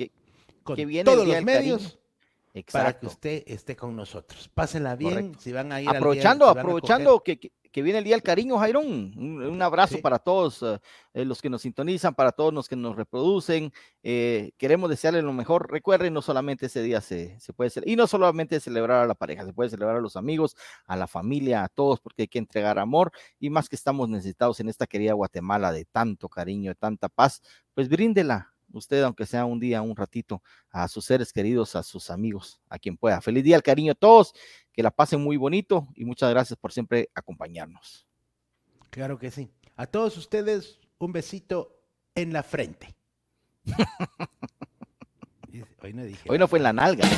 con todos los medios. para que usted esté con nosotros. Pásenla bien, si van a ir aprovechando, aprovechando que, que, viene el día del cariño, Jairón. Un, abrazo para todos eh, eh, los que nos sintonizan, para todos los que nos reproducen. Eh, queremos desearles lo mejor. Recuerden, no solamente ese día se, se puede celebrar, y no solamente celebrar a la pareja, se puede celebrar a los amigos, a la familia, a todos, porque hay que entregar amor y más que estamos necesitados en esta querida Guatemala de tanto cariño, de tanta paz, pues bríndela usted, aunque sea un día, un ratito, a sus seres queridos, a sus amigos, a quien pueda. Feliz día al cariño a todos, que la pasen muy bonito y muchas gracias por siempre acompañarnos. Claro que sí. A todos ustedes, un besito en la frente. dije. Hoy no fue en la nalga.